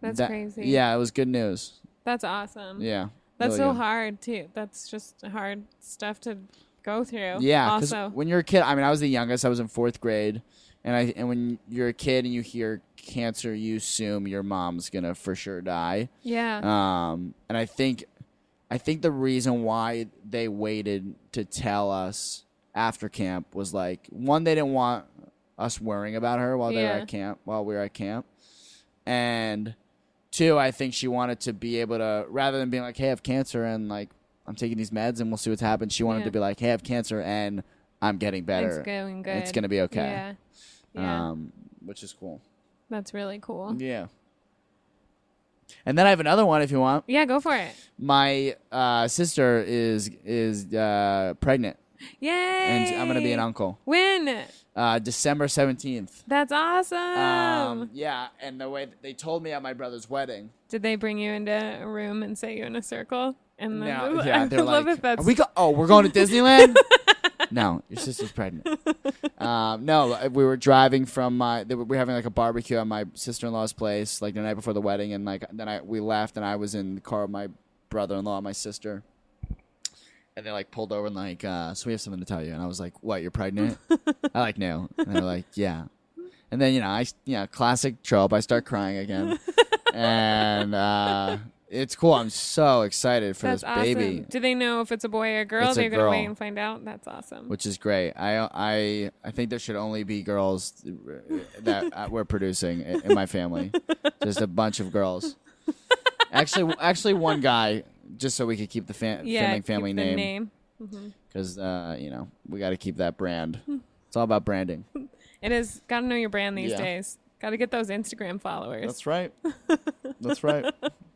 that's that- crazy. Yeah, it was good news. That's awesome. Yeah. That's really so good. hard too. That's just hard stuff to go through. Yeah, because Also. when you're a kid, I mean, I was the youngest. I was in fourth grade, and I and when you're a kid and you hear cancer, you assume your mom's gonna for sure die. Yeah. Um, and I think, I think the reason why they waited to tell us after camp was like one, they didn't want us worrying about her while they were at camp, while we were at camp, and two, I think she wanted to be able to rather than being like, "Hey, I have cancer," and like I'm taking these meds and we'll see what's happened. She wanted Yeah. to be like, "Hey, I have cancer and I'm getting better. It's going good. It's gonna be okay." Yeah. Yeah. Um, which is cool. that's really cool. Yeah. And then I have another one if you want. Yeah, go for it. My uh, sister is is uh, pregnant, Yay! and I'm gonna be an uncle. When? Uh, December seventeenth. That's awesome. Um, yeah, and the way that they told me at my brother's wedding. Did they bring you into a room and sit you in a circle? And then No, I yeah, they're love like, if that's we go- oh, we're going to Disneyland. no, your sister's pregnant. um, no, we were driving from my. They were, we were having like a barbecue at my sister in law's place, like the night before the wedding, and like then I we left, and I was in the car with my brother in law and my sister. And they like pulled over and like, uh, so we have something to tell you. And I was like, what? You're pregnant? I like no. And they're like, yeah. And then you know, I you know, classic trope. I start crying again, and uh, it's cool. I'm so excited for that's this awesome. baby Do they know if it's a boy or a girl? It's a They're gonna wait girl. and find out. That's awesome. which is great. I I I think there should only be girls that uh, we're producing in in my family. Just a bunch of girls. Actually, actually, one guy, just so we could keep the yeah, family family name, because uh, you know we got to keep that brand. It's all about branding. It is. Got to know your brand these Yeah. days. Got to get those Instagram followers. That's right. That's right.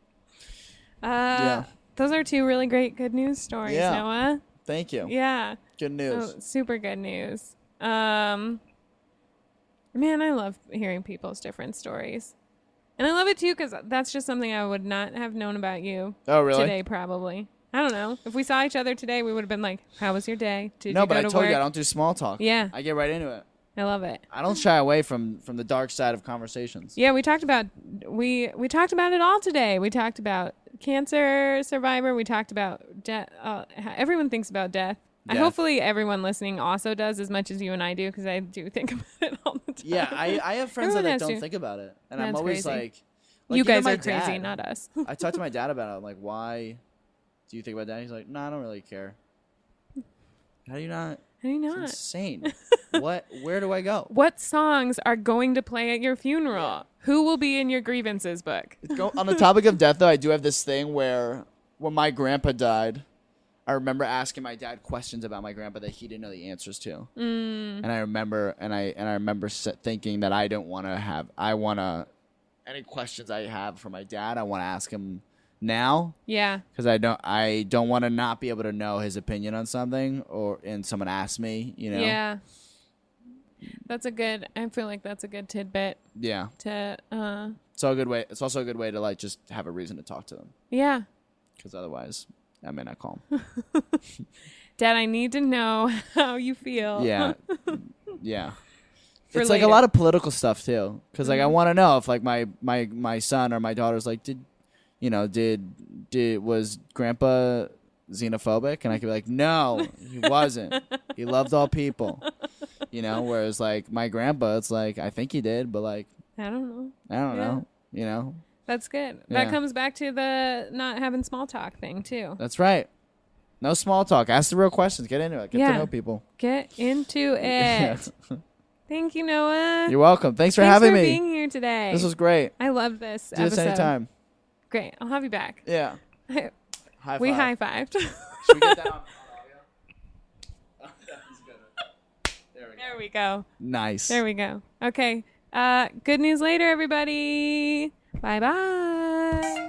uh, yeah. Those are two really great good news stories, Yeah. Noah. Thank you. Yeah. Good news. Oh, super good news. Um, man, I love hearing people's different stories. And I love it too because that's just something I would not have known about you oh, really? today, probably. I don't know. If we saw each other today, we would have been like, How was your day? Did no, you but I to told work? you I don't do small talk. Yeah. I get right into it. I love it. I don't shy away from from the dark side of conversations. Yeah, we talked about we we talked about it all today. We talked about cancer survivor. We talked about death. Uh, everyone thinks about death. I hopefully everyone listening also does as much as you and I do because I do think about it all the time. Yeah, I, I have friends Everyone that don't to. think about it, and I'm always crazy. like, like, you guys are crazy, dad. not us. I talked to my dad about it. I'm like, why do you think about that? He's like, no, I don't really care. How do you not? Do you It's insane. what? Where do I go? What songs are going to play at your funeral? Who will be in your grievances book? Go, on the topic of death, though, I do have this thing where when my grandpa died, I remember asking my dad questions about my grandpa that he didn't know the answers to, Mm, and I remember and I and I remember thinking that I don't want to have I want to any questions I have for my dad, I want to ask him now yeah, because I don't I don't want to not be able to know his opinion on something or and someone asks me, you know. yeah. That's a good. I feel like that's a good tidbit Yeah. to. uh So a good way. It's also a good way to like just have a reason to talk to them Yeah, because otherwise I may not call 'em. Dad, I need to know how you feel. Yeah. yeah. For it's like a lot of political stuff too, because like I Mhm. want to know if like my my my son or my daughter's like, did you know did did was Grandpa xenophobic? And I could be like, no, he wasn't. he loved all people. You know, whereas like my grandpa, it's like I think he did, but like I don't know. I don't Yeah. know. You know, That's good. Yeah. That comes back to the not having small talk thing too. that's right. No small talk. Ask the real questions. Get into it. Get Yeah. to know people. Get into it. Thank you, Noah. You're welcome. Thanks for Thanks having for me. being here today. This was great. I love this Do this episode. anytime. Great. I'll have you back. Yeah. High we high fived. Should we get that on, on audio? Oh, that was good. There we go. there we go. Nice. There we go. Okay. Uh, good news later, everybody. Bye bye.